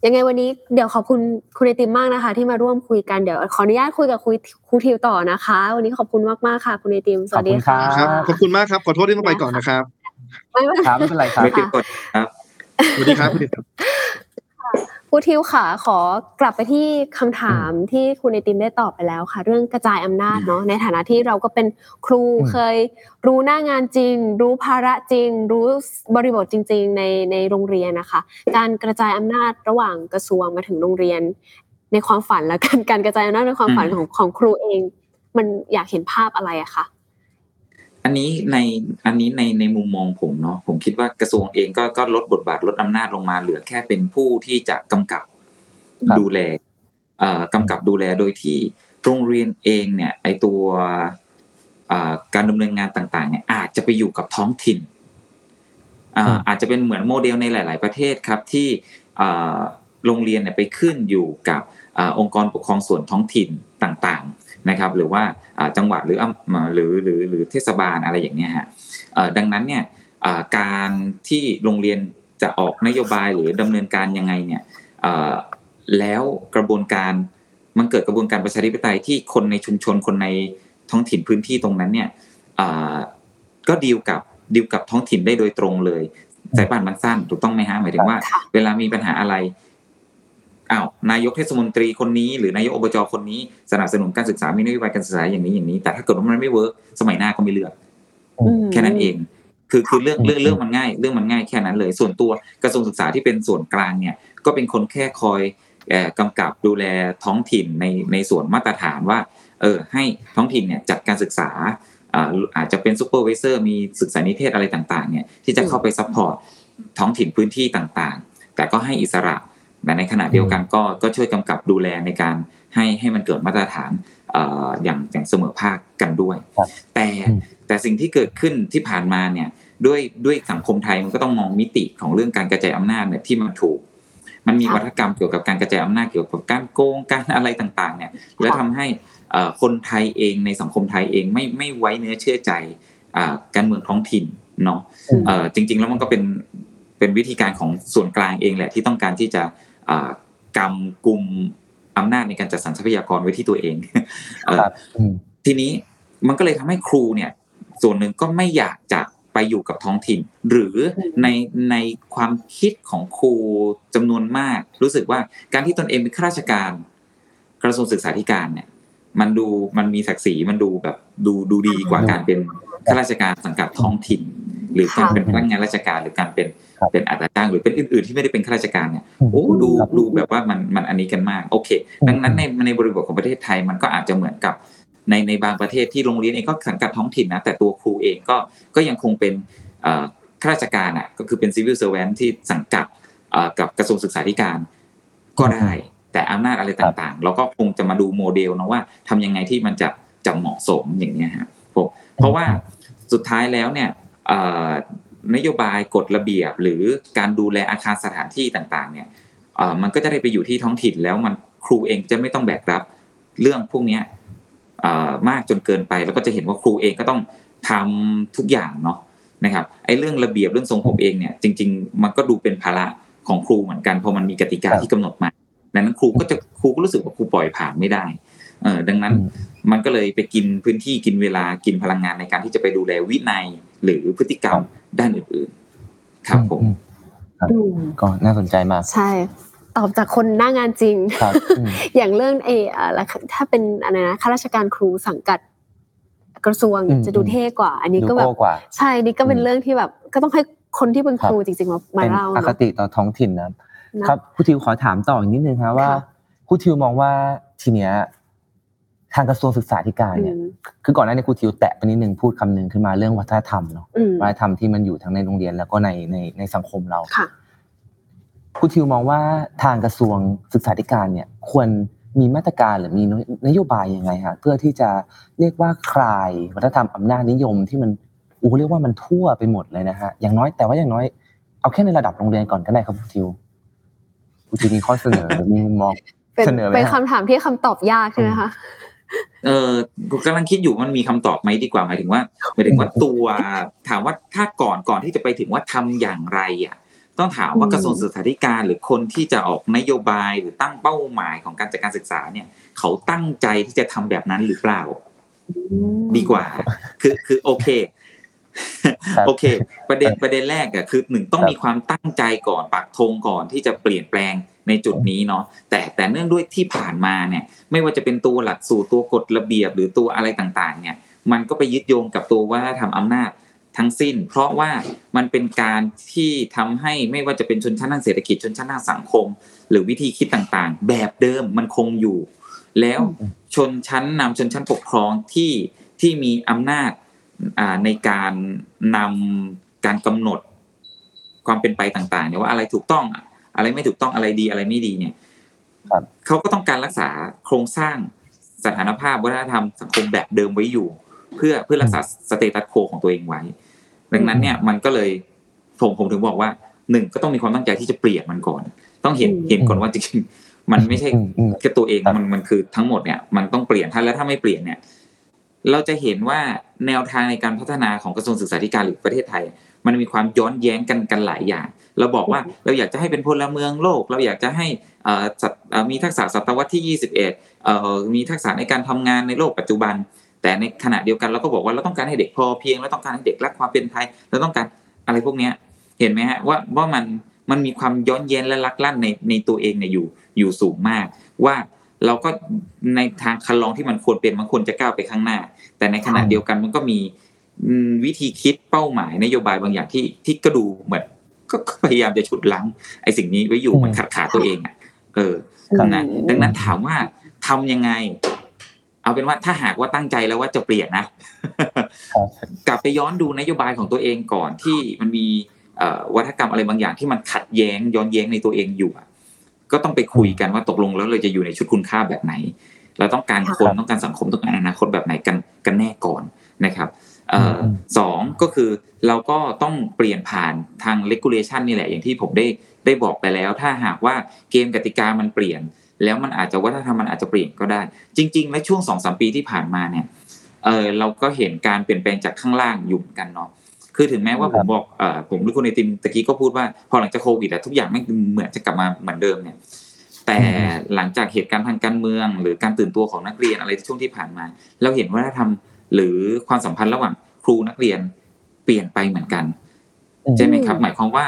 ยังไงวันนี้เดี๋ยวขอบคุณคุณไอติมมากนะคะ ที่มาร่วมคุยกันเดี๋ยวขออนุญาตคุยกับคุยครูทิวต่อนะคะ วันนี้ขอบคุณมากมากๆค่ะ คุณไอติมสวัสดีค่ะขอบคุณครับขอบคุณมากครับขอโทษที่ต้องไปก่อนนะครับไม่เป็นไรครับไม่เป็นไรครับไม่ติดกฎครับสวัสดีครับ คุณดิษฐ์ครับครูทิวค่ะขอกลับไปที่คำถามที่คุณไอติมได้ตอบไปแล้วค่ะ เรื่องกระจายอำนาจเนาะในฐานะที่เราก็เป็นครูอืมเคย รู้หน้างานจริง รู้ภาระจริง รู้บริบทจริง ๆ ในในโรงเรียนนะคะ การกระจายอำนาจระหว่างกระทรวงมาถึงโรงเรียน ในความฝันและการการกระจายอำนาจในความฝันอืมของของครูเอง มันอยากเห็นภาพอะไรอะคะ อันนี้ในอันนี้ในในมุมมองผมเนาะผมคิดว่ากระทรวงเองก็ก็ลดบทบาทลดอำนาจลงมาเหลือแค่เป็นผู้ที่จะกำกับครับดูแลเอ่อกำกับดูแลโดยที่โรงเรียนเองเนี่ยไอตัวเอ่อการดำเนินงานต่างๆเนี่ยอาจจะไปอยู่กับท้องถิ่นอ่าอืมอาจจะเป็นเหมือนโมเดลในหลาย ๆ ประเทศครับที่เอ่อโรงเรียนเนี่ยไปขึ้นอยู่กับอ่าองค์กรปกครองส่วนท้องถิ่นต่างๆ นะครับหรือว่าอ่าจังหวัดหรืออำหรือหรือหรือเทศบาลอะไรอย่างเงี้ยฮะเอ่อดังนั้นเนี่ยอ่าการที่โรงเรียนจะออกนโยบายหรือดำเนินการยังไงเนี่ยเอ่อแล้วกระบวนการมันเกิดกระบวนการประชาธิปไตยที่คนในชุมชนคนในท้องถิ่นพื้นที่ตรงนั้นเนี่ยอ่าก็ดีลกับดีลกับท้องถิ่นได้โดยตรงเลยสายป่านมันสั้นถูกต้องไหมฮะหมายถึงว่าค่ะเวลามีปัญหาอะไร อ้าวนายกเทศมนตรีคนนี้ หรือนายกอบจคนนี้สนับสนุนการศึกษามีนโยบายการศึกษาอย่างนี้อย่างนี้ แต่ถ้าเกิดว่ามันไม่ workสมัยหน้าก็ไม่เลือกอืมแค่นั้นเอง คือคือเรื่องอืมเรื่องเรื่องมันง่าย เรื่องมันง่ายแค่นั้นเลย ส่วนตัวกระทรวงศึกษาที่เป็นส่วนกลางเนี่ย ก็เป็นคนแค่คอยเอ่อกำกับดูแลท้องถิ่นในในส่วนมาตรฐานว่า เออให้ท้องถิ่นเนี่ยจัดการศึกษาอ่าอาจจะเป็น supervisor มีศึกษานิเทศก์อะไรต่างๆเนี่ยที่จะเข้าไป support ท้องถิ่นพื้นที่ต่างๆ แต่ก็ให้อิสระ แต่ในขณะเดียวกันก็ก็ช่วยกำกับดูแลในการให้ให้มันเกิดมาตรฐานเอ่ออย่างอย่างเสมอภาคกันด้วยครับแต่อืมแต่สิ่งที่เกิดขึ้นที่ผ่านมาเนี่ยด้วยด้วยสังคมไทยมันก็ต้องมองมิติของเรื่องการกระจายอำนาจเนี่ยที่มันถูก มันมีค่ะวัฒกรรมเกี่ยวกับการกระจายอำนาจเกี่ยวกับการโกงการอะไรต่างๆ เนี่ย และทำให้เอ่อคนไทยเองในสังคมไทยเองไม่ไม่ไว้เนื้อเชื่อใจอ่าการเมืองท้องถิ่นเนาะเออจริง ๆ แล้วมันก็เป็นเป็นวิธีการของส่วนกลางเองแหละที่ต้องการที่จะ กำกุมอำนาจในการจัดสรรทรัพยากรไว้ที่ตัวเองทีนี้มันก็เลยทำให้ครูเนี่ย ส่วนหนึ่งก็ไม่อยากจะไปอยู่กับท้องถิ่น หรือในในความคิดของครูจำนวนมาก รู้สึกว่าการที่ตนเองเป็นข้าราชการ กระทรวงศึกษาธิการเนี่ย มันดูมันมีศักดิ์ศรีมันดูแบบดูดูดีกว่าการเป็นข้าราชการสังกัดท้องถิ่น หรือการเป็นพนักงานราชการหรือการเป็น เป็นอัตราจ้างหรือเป็นอื่นๆที่ไม่ได้เป็นข้าราชการเนี่ยโอ้ดูดูแบบว่ามันมันอันนี้กันมากโอเค ดังนั้นในในบริบทของประเทศไทยมันก็อาจจะเหมือนกับในในบางประเทศที่โรงเรียนเองก็สังกัดท้องถิ่นนะแต่ตัวครูเองก็ก็ยังคงเป็นข้าราชการอะก็คือเป็น civil servant ที่สังกัดกับกระทรวงศึกษาธิการก็ได้แต่อำนาจอะไรต่างๆ เราก็คงจะมาดูโมเดลนะว่าทำยังไงที่มันจะจะเหมาะสมอย่างนี้ฮะเพราะว่าสุดท้ายแล้วเนี่ย นโยบายกฎระเบียบ หรือการดูแลอาคารสถานที่ต่างๆ เนี่ยมันก็จะได้ไปอยู่ที่ท้องถิ่นแล้วมันครูเองจะไม่ต้องแบกรับเรื่องพวกนี้มากจนเกินไป แล้วก็จะเห็นว่าครูเองก็ต้องทำทุกอย่างเนาะนะครับไอ้เรื่องระเบียบเรื่องทรงผมเองเนี่ยจริง ๆ มันก็ดูเป็นภาระของครูเหมือนกันเพราะมันมีกติกาที่กำหนดมาดังนั้นครูก็จะครูก็รู้สึกว่าครูปล่อยผ่านไม่ได้ เออดังนั้นมันก็เลยไปกินพื้นที่กินเวลากินพลังงานในการที่จะไปดูแลวินัยหรือพฤติกรรมด้านอื่นๆ ครับผมก็น่าสนใจมาก ใช่ ตอบจากคนหน้างานจริง อย่างเรื่องเออถ้าเป็นอะไรนะข้าราชการครูสังกัดกระทรวงจะดูเท่กว่า อันนี้ก็แบบใช่นี่ก็เป็นเรื่องที่แบบ ก็ต้องให้คนที่เป็นครูจริงๆมามาเล่าอคติต่อท้องถิ่นนะครับผู้ทิวขอถามต่ออีกนิดนึงครับว่าผู้ทิวมองว่าทีเนี้ย ทางกระทรวงศึกษาธิการเนี่ยคือก่อนหน้านี้ครูทิวแตะไปนิดนึงพูดคำนึงขึ้นมาเรื่องวัฒนธรรมเนาะวัฒนธรรมที่มันอยู่ทั้งในโรงเรียนแล้วก็ในในในสังคมเราครูทิวมองว่าทางกระทรวงศึกษาธิการเนี่ย ควรมีมาตรการหรือมีนโยบายยังไงฮะเพื่อที่จะเรียกว่าคลายวัฒนธรรมอำนาจนิยมที่มันอู้เรียกว่ามันทั่วไปหมดเลยนะฮะอย่างน้อยแต่ว่าอย่างน้อยเอาแค่ในระดับโรงเรียนก่อนก็ได้ครับครูทิวครูทิวมีข้อเสนอมีมองเสนอเป็นคำถามที่คำตอบยากใช่ไหมคะ เออกำลังคิดอยู่มันมีคำตอบไหมดีกว่าหมายถึงว่าหมายถึงว่าตัวถามว่าถ้าก่อนก่อนที่จะไปถึงว่าทำอย่างไรอะต้องถามว่ากระทรวงศึกษาธิการหรือคนที่จะออกนโยบายหรือตั้งเป้าหมายของการจัดการศึกษาเนี่ย เขาตั้งใจที่จะทำแบบนั้นหรือเปล่า ดีกว่า คือคือโอเคโอเค ประเด็นประเด็นแรกอะคือหนึ่งต้องมีความตั้งใจก่อนปักธงก่อนที่จะเปลี่ยนแปลง ในจุดนี้เนาะแต่แต่เนื่องด้วยที่ผ่านมาเนี่ยไม่ว่าจะเป็นตัวหลักสูตรตัวกฎระเบียบหรือตัวอะไรต่างๆเนี่ยมันก็ไปยึดโยงกับตัวว่าทำอำนาจทั้งสิ้น เพราะว่ามันเป็นการที่ทำให้ไม่ว่าจะเป็นชนชั้นทางเศรษฐกิจชนชั้นทางสังคม หรือวิธีคิดต่างๆ แบบเดิมมันคงอยู่ แล้วชนชั้นนำชนชั้นปกครองที่ที่มีอำนาจในการนำการกำหนดความเป็นไปต่างๆเนี่ยว่าอะไรถูกต้อง อะไรไม่ถูกต้องอะไรดีอะไรไม่ดีเนี่ยเขาก็ต้องการรักษาโครงสร้างสถานภาพวัฒนธรรมสังคมแบบเดิมไว้อยู่ เพื่อเพื่อรักษาสเตตัสโคของตัวเองไว้ ดังนั้นเนี่ยมันก็เลยผมผมถึงบอกว่าหนึ่งก็ต้องมีความตั้งใจที่จะเปลี่ยนมันก่อน ต้องเห็นเห็นก่อนว่าจริงๆมันไม่ใช่แค่ตัวเองมันมันคือทั้งหมดเนี่ยมันต้องเปลี่ยนถ้าแล้วถ้าไม่เปลี่ยนเนี่ย เราจะเห็นว่าแนวทางในการพัฒนาของกระทรวงศึกษาธิการหรือประเทศไทย มันมีความย้อนแย้งกันกันหลายอย่าง เราบอกว่าเราอยากจะให้เป็นพลเมืองโลก เราอยากจะให้มีทักษะศตวรรษที่ 21 มีทักษะในการทำงานในโลกปัจจุบัน แต่ในขณะเดียวกันเราก็บอกว่าเราต้องการให้เด็กพอเพียงเราต้องการให้เด็กรักความเป็นไทยเราต้องการอะไรพวกนี้เห็นไหมฮะว่าว่ามันมันมีความย้อนแย้งและลักลั่นในในตัวเองเนี่ยอยู่อยู่สูงมาก ว่าเราก็ในทางคันลองที่มันควรเป็นมันควรจะก้าวไปข้างหน้า แต่ในขณะเดียวกันมันก็มีวิธีคิดเป้าหมายนโยบายบางอย่างที่ที่ก็ดูเหมือน ก็พยายามจะฉุดลังไอ้สิ่งนี้ไว้อยู่มันขัดขาตัวเองอะเออนะดังนั้นถามว่าทำยังไง เอาเป็นว่าถ้าหากว่าตั้งใจแล้วว่าจะเปลี่ยนนะกลับไปย้อนดูนโยบายของตัวเองก่อนที่มันมีวัฒกรรมอะไรบางอย่างที่มันขัดแย้งย้อนแย้งในตัวเองอยู่ก็ต้องไปคุยกันว่าตกลงแล้วเราจะอยู่ในชุดคุณค่าแบบไหนเราต้องการคนต้องการสังคมต้องการอนาคตแบบไหนกันกันแน่ก่อนนะครับ สองก็คือเราก็ต้องเปลี่ยนผ่านทางเลกูเลชันนี่แหละ อย่างที่ผมได้ได้บอกไปแล้ว ถ้าหากว่าเกมกติกามันเปลี่ยน แล้วมันอาจจะวัฒนธรรมมันอาจจะเปลี่ยนก็ได้ จริง ๆ และช่วงสองสามปีที่ผ่านมาเนี่ยเออเราก็เห็นการเปลี่ยนแปลงจากข้างล่างอยู่กันเนาะคือถึงแม้ว่าผมบอกเอ่อผมหรือคุณไอติมตะกี้ก็พูดว่าพอหลังจากโควิดอะทุกอย่างไม่เหมือนจะกลับมาเหมือนเดิมเนี่ยแต่หลังจากเหตุการณ์ทางการเมือง หรือการตื่นตัวของนักเรียนอะไรช่วงที่ผ่านมา เราเห็นว่าทำ หรือความสัมพันธ์ระหว่างครูนักเรียนเปลี่ยนไปเหมือนกันใช่ไหมครับ หมายความว่า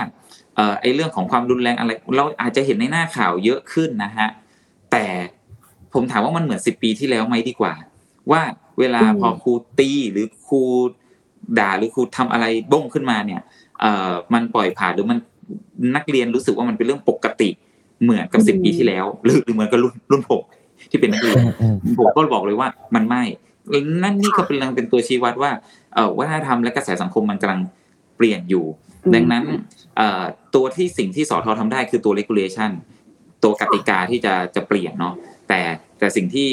เอ่อไอ้เรื่องของความรุนแรงอะไร เราอาจจะเห็นในหน้าข่าวเยอะขึ้นนะฮะแต่ผมถามว่ามันเหมือนสิบปีที่แล้วไหมดีกว่า ว่าเวลาพอครูตีหรือครูด่าหรือครูทำอะไรบ้งขึ้นมาเนี่ยเอ่อมันปล่อยผ่านหรือมันนักเรียนรู้สึกว่ามันเป็นเรื่องปกติเหมือนกับสิบปีที่แล้ว หรือหรือเหมือนกับรุ่นรุ่นผมที่เป็นนักเรียนผมก็บอกเลยว่ามันไม่ นั่นนี่ก็เป็นกำลังเป็นตัวชี้วัดว่าเอ่อวัฒนธรรมและกระแสสังคมมันกำลังเปลี่ยนอยู่ ดังนั้นเอ่อตัวที่สิ่งที่สอทอทำได้คือตัว regulation ตัวกติกาที่จะจะเปลี่ยนเนาะแต่แต่สิ่งที่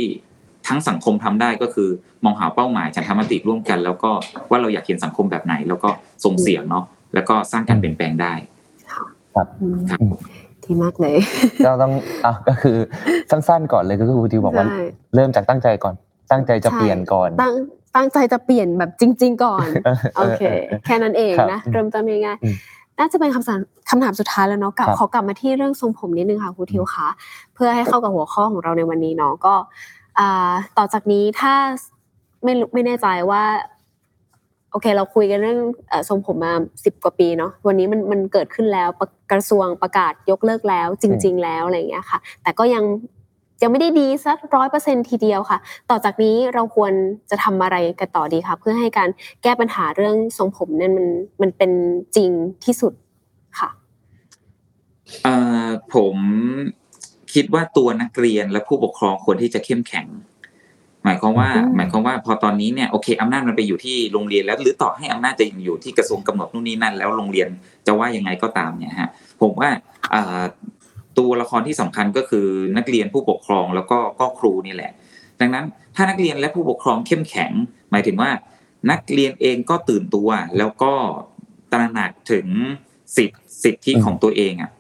ทั้งสังคมทำได้ก็คือมองหาเป้าหมายฉันทำมติร่วมกัน แล้วก็ว่าเราอยากเห็นสังคมแบบไหน แล้วก็ส่งเสียงเนาะแล้วก็สร้างการเปลี่ยนแปลงได้อืมครับดีมากเลยก็ต้องอะก็คือสั้นๆก่อนเลยก็คือครูทิวบอกว่าใช่เริ่มจากตั้งใจก่อน ตั้งใจจะเปลี่ยนก่อนตั้งตั้งใจจะเปลี่ยนแบบจริง ๆ ก่อนเออโอเคเออเออแค่นั้นเองครับนะเริ่มต้นง่ายอืมๆน่าจะเป็นคำถามคำถามสุดท้ายแล้วเนาะกลับครับขอกลับมาที่เรื่องทรงผมนิดนึงค่ะครูทิวคะเพื่อให้เข้ากับหัวข้อของเราในวันนี้เนาะก็อ่าต่อจากนี้ถ้าไม่รู้ไม่แน่ใจว่า โอเค เราคุยกันเรื่องเอ่อทรงผมมาสิบกว่าปีเนาะวันนี้มันมันเกิดขึ้นแล้วประกระทรวงประกาศยกเลิกแล้วจริง ๆ แล้วอะไรอย่างเงี้ยค่ะ แต่ก็ยัง ยังไม่ได้ดีสักร้อยเปอร์เซ็นทีเดียวค่ะ ต่อจากนี้เราควรจะทำอะไรกันต่อดีคะเพื่อให้การแก้ปัญหาเรื่องทรงผมเนี่ยมันมันเป็นจริงที่สุดค่ะเอ่อผมคิดว่าตัวนักเรียนและผู้ปกครองควรที่จะเข้มแข็ง หมายความว่าอืมหมายความว่าพอตอนนี้เนี่ยโอเคอำนาจมันไปอยู่ที่โรงเรียนแล้ว หรือต่อให้อำนาจจะยังอยู่ที่กระทรวงกำหนดนู่นนี่นั่น แล้วโรงเรียนจะว่ายังไงก็ตามเนี่ยฮะผมว่าอ่า ตัวละครที่สำคัญก็คือนักเรียนผู้ปกครองแล้วก็ก็ครูนี่แหละ ดังนั้นถ้านักเรียนและผู้ปกครองเข้มแข็ง หมายถึงว่า นักเรียนเองก็ตื่นตัวแล้วก็ตระหนักถึงสิทธิสิทธิของตัวเองอะ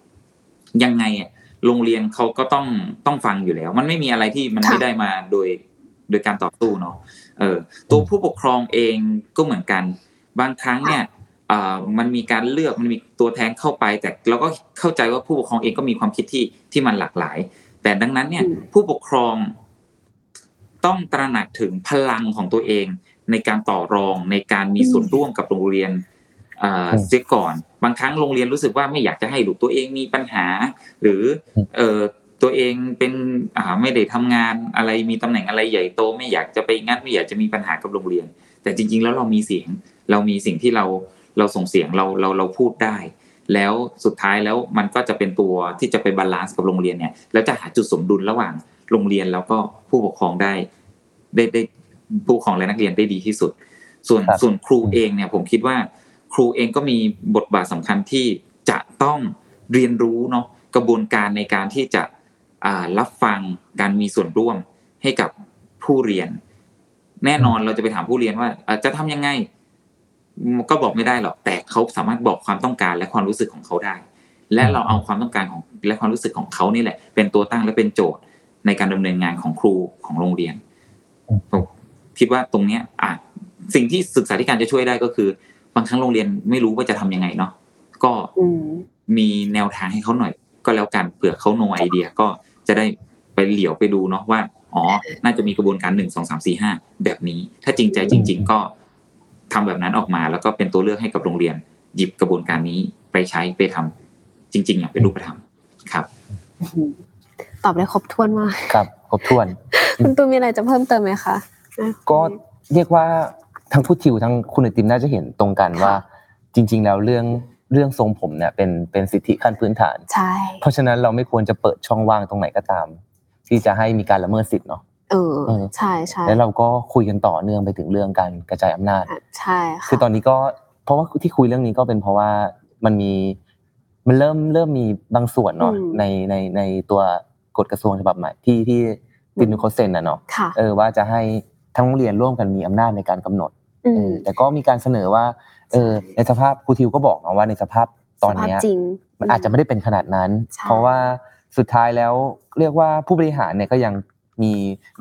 ยังไงอะโรงเรียนเขาก็ต้องต้องฟังอยู่แล้ว มันไม่มีอะไรที่มันไม่ได้มาโดยโดยการต่อสู้เนาะเออตัวผู้ปกครองเองก็เหมือนกัน บางครั้งเนี่ย มันมีการเลือกมันมีตัวแทนเข้าไป แต่เราก็เข้าใจว่าผู้ปกครองเองก็มีความคิดที่ที่มันหลากหลาย แต่ดังนั้นเนี่ยอืมผู้ปกครองต้องตระหนักถึงพลังของตัวเอง ในการต่อรองในการมีส่วนร่วมกับโรงเรียนเอ่ออืมเสียก่อน บางครั้งโรงเรียนรู้สึกว่าไม่อยากจะให้ลูกตัวเองมีปัญหา หรืออมเอ่อตัวเองเป็นอ่าไม่ได้ทำงานอะไรมีตำแหน่งอะไรใหญ่โต ไม่อยากจะไปงัดไม่อยากจะมีปัญหากับโรงเรียน แต่จริง ๆ แล้วเรามีเสียงเรามีสิ่งที่เรา เราส่งเสียงเราเราเราพูดได้ แล้วสุดท้ายแล้วมันก็จะเป็นตัวที่จะไป balance กับโรงเรียนเนี่ยแล้วจะหาจุดสมดุลระหว่างโรงเรียนแล้วก็ผู้ปกครองได้ได้ได้ผู้ปกครองและนักเรียนได้ดีที่สุด ส่วนครับส่วนครูเองเนี่ยผมคิดว่า ครูเองก็มีบทบาทสำคัญที่จะต้องเรียนรู้เนาะกระบวนการในการที่จะอ่ารับฟังการมีส่วนร่วมให้กับผู้เรียน แน่นอนเราจะไปถามผู้เรียนว่าเอ่อจะทำยังไง ก็บอกไม่ได้หรอกแต่เขาสามารถบอกความต้องการและความรู้สึกของเขาได้ และเราเอาความต้องการของและความรู้สึกของเขานี่แหละ เป็นตัวตั้งและเป็นโจทย์ในการดำเนินงานของครูของโรงเรียนอืมผมคิดว่าตรงเนี้ยอะสิ่งที่ศึกษาธิการจะช่วยได้ก็คือ บางครั้งโรงเรียนไม่รู้ว่าจะทำยังไงเนาะก็อืมมีแนวทางให้เขาหน่อย ก็แล้วกันเผื่อเขาโนไอเดียก็จะได้ไปเหลียวไปดูเนาะว่าอ๋อ น่าจะมีกระบวนการหนึ่งสองสามสี่ห้าแบบนี้ ถ้าจริงใจจริง ๆ ก็ ทำแบบนั้นออกมา แล้วก็เป็นตัวเลือกให้กับโรงเรียน หยิบกระบวนการนี้ไปใช้ไปทำจริง ๆ อย่างเป็นรูปธรรมครับตอบได้ครบถ้วนมากครับ ครบถ้วน คุณตูนมีอะไรจะเพิ่มเติมไหมคะอะก็เรียกว่าทั้งผู้ทิวทั้งคุณไอติมน่าจะเห็นตรงกันว่า จริง ๆ แล้วเรื่องเรื่องทรงผมเนี่ยเป็นเป็นสิทธิขั้นพื้นฐานใช่เพราะฉะนั้นเราไม่ควรจะเปิดช่องว่างตรงไหนก็ตาม ที่จะให้มีการละเมิดสิทธิ์เนาะ เออเออใช่ใช่แล้วเราก็คุยกันต่อเนื่องไปถึงเรื่องการกระจายอำนาจอะใช่ค่ะคือตอนนี้ก็เพราะว่าที่คุยเรื่องนี้ก็เป็นเพราะว่ามันมีมันเริ่มเริ่มมีบางส่วนเนาะในในในตัวกฎกระทรวงฉบับใหม่ที่ที่ตินโคเซนนะเนาะค่ะเออว่าจะให้ทั้งโรงเรียนร่วมกันมีอำนาจในการกำหนดอืเอมอแต่ก็มีการเสนอว่าเออในสภาพครูทิวก็บอกเนาะว่าในสภาพตอนเนี้ยสภาพจริงมันอาจจะไม่ได้เป็นขนาดนั้นใช่เพราะว่าสุดท้ายแล้วเรียกว่าผู้บริหารเนี่ยก็ยัง มี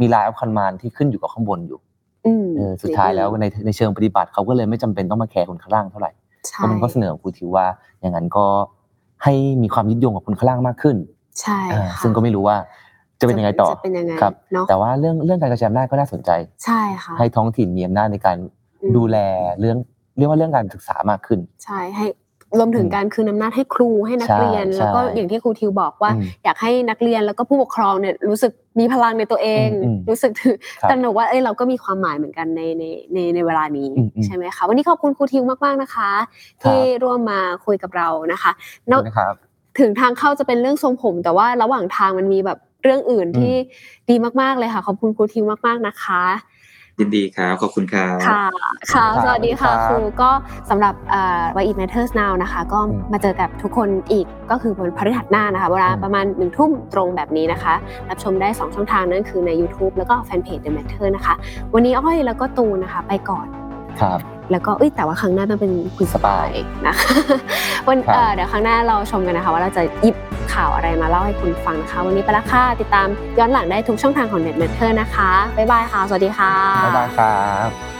มีลายอัพคันมานที่ขึ้นอยู่กับข้างบนอยู่อืมเออสุดท้ายแล้วในในเชิงปฏิบัติเขาก็เลยไม่จำเป็นต้องมาแคร์คนข้างล่างเท่าไหร่ใช่แล้วมันก็เสนอครูทิวว่า อย่างนั้นก็ให้มีความยึดโยงกับคนข้างล่างมากขึ้น ใช่อ่าค่ะซึ่งก็ไม่รู้ว่าจะเป็นยังไงต่อจะเป็นยังไงครับเนาะแต่ว่าเรื่องเรื่องการกระจายอำนาจก็น่าสนใจ ใช่ค่ะให้ท้องถิ่นมีอำนาจในการอืมดูแลเรื่องเรียกว่าเรื่องการศึกษามากขึ้น ใช่ให้ รวมถึงอืมการคืนอำนาจให้ครูให้นักใช่เรียน แล้วก็ใช่อย่างที่ครูทิวบอกว่าอืมอยากให้นักเรียนแล้วก็ผู้ปกครองเนี่ยรู้สึกมีพลังในตัวเองอืมอืมรู้สึกถึงครับตระหนกว่าเอ้ยเราก็มีความหมายเหมือนกันในในในในเวลานี้อืมอืมใช่ไหมคะวันนี้ขอบคุณครูทิวมากๆนะคะ ที่ร่วมมาคุยกับเรานะคะนอกนะครับถึงทางเข้าจะเป็นเรื่องทรงผม แต่ว่าระหว่างทางมันมีแบบเรื่องอื่นที่ดีมากๆเลยค่ะขอบคุณครูทิวมากๆนะคะ ยินดีครับ ขอบคุณครับค่ะค่ะครับสวัสดีค่ะครับครูก็สำหรับเอ่อ Why It Matters Now นะคะ ก็อืมมาเจอกับทุกคนอีกก็คือวันพฤหัสหน้านะคะเวลาอืมประมาณหนึ่งทุ่มตรงแบบนี้นะคะ รับชมได้ 2 ช่องทางนั่นคือใน YouTube แล้วก็แฟนเพจ The Matter นะคะ วันนี้อ้อยแล้วก็ตูนนะคะ ไปก่อน ครับแล้วก็เอ้ยแต่ว่าครั้งหน้าต้องเป็นคุณสปายนะคะวันครับเอ่อเดี๋ยวครั้งหน้าเราชมกันนะคะ ว่าเราจะหยิบข่าวอะไรมาเล่าให้คุณฟังนะคะ วันนี้ไปละค่ะติดตามย้อนหลังได้ทุกช่องทางของ Net Matter นะคะบ๊ายบายค่ะ สวัสดีค่ะบ๊ายบายครับ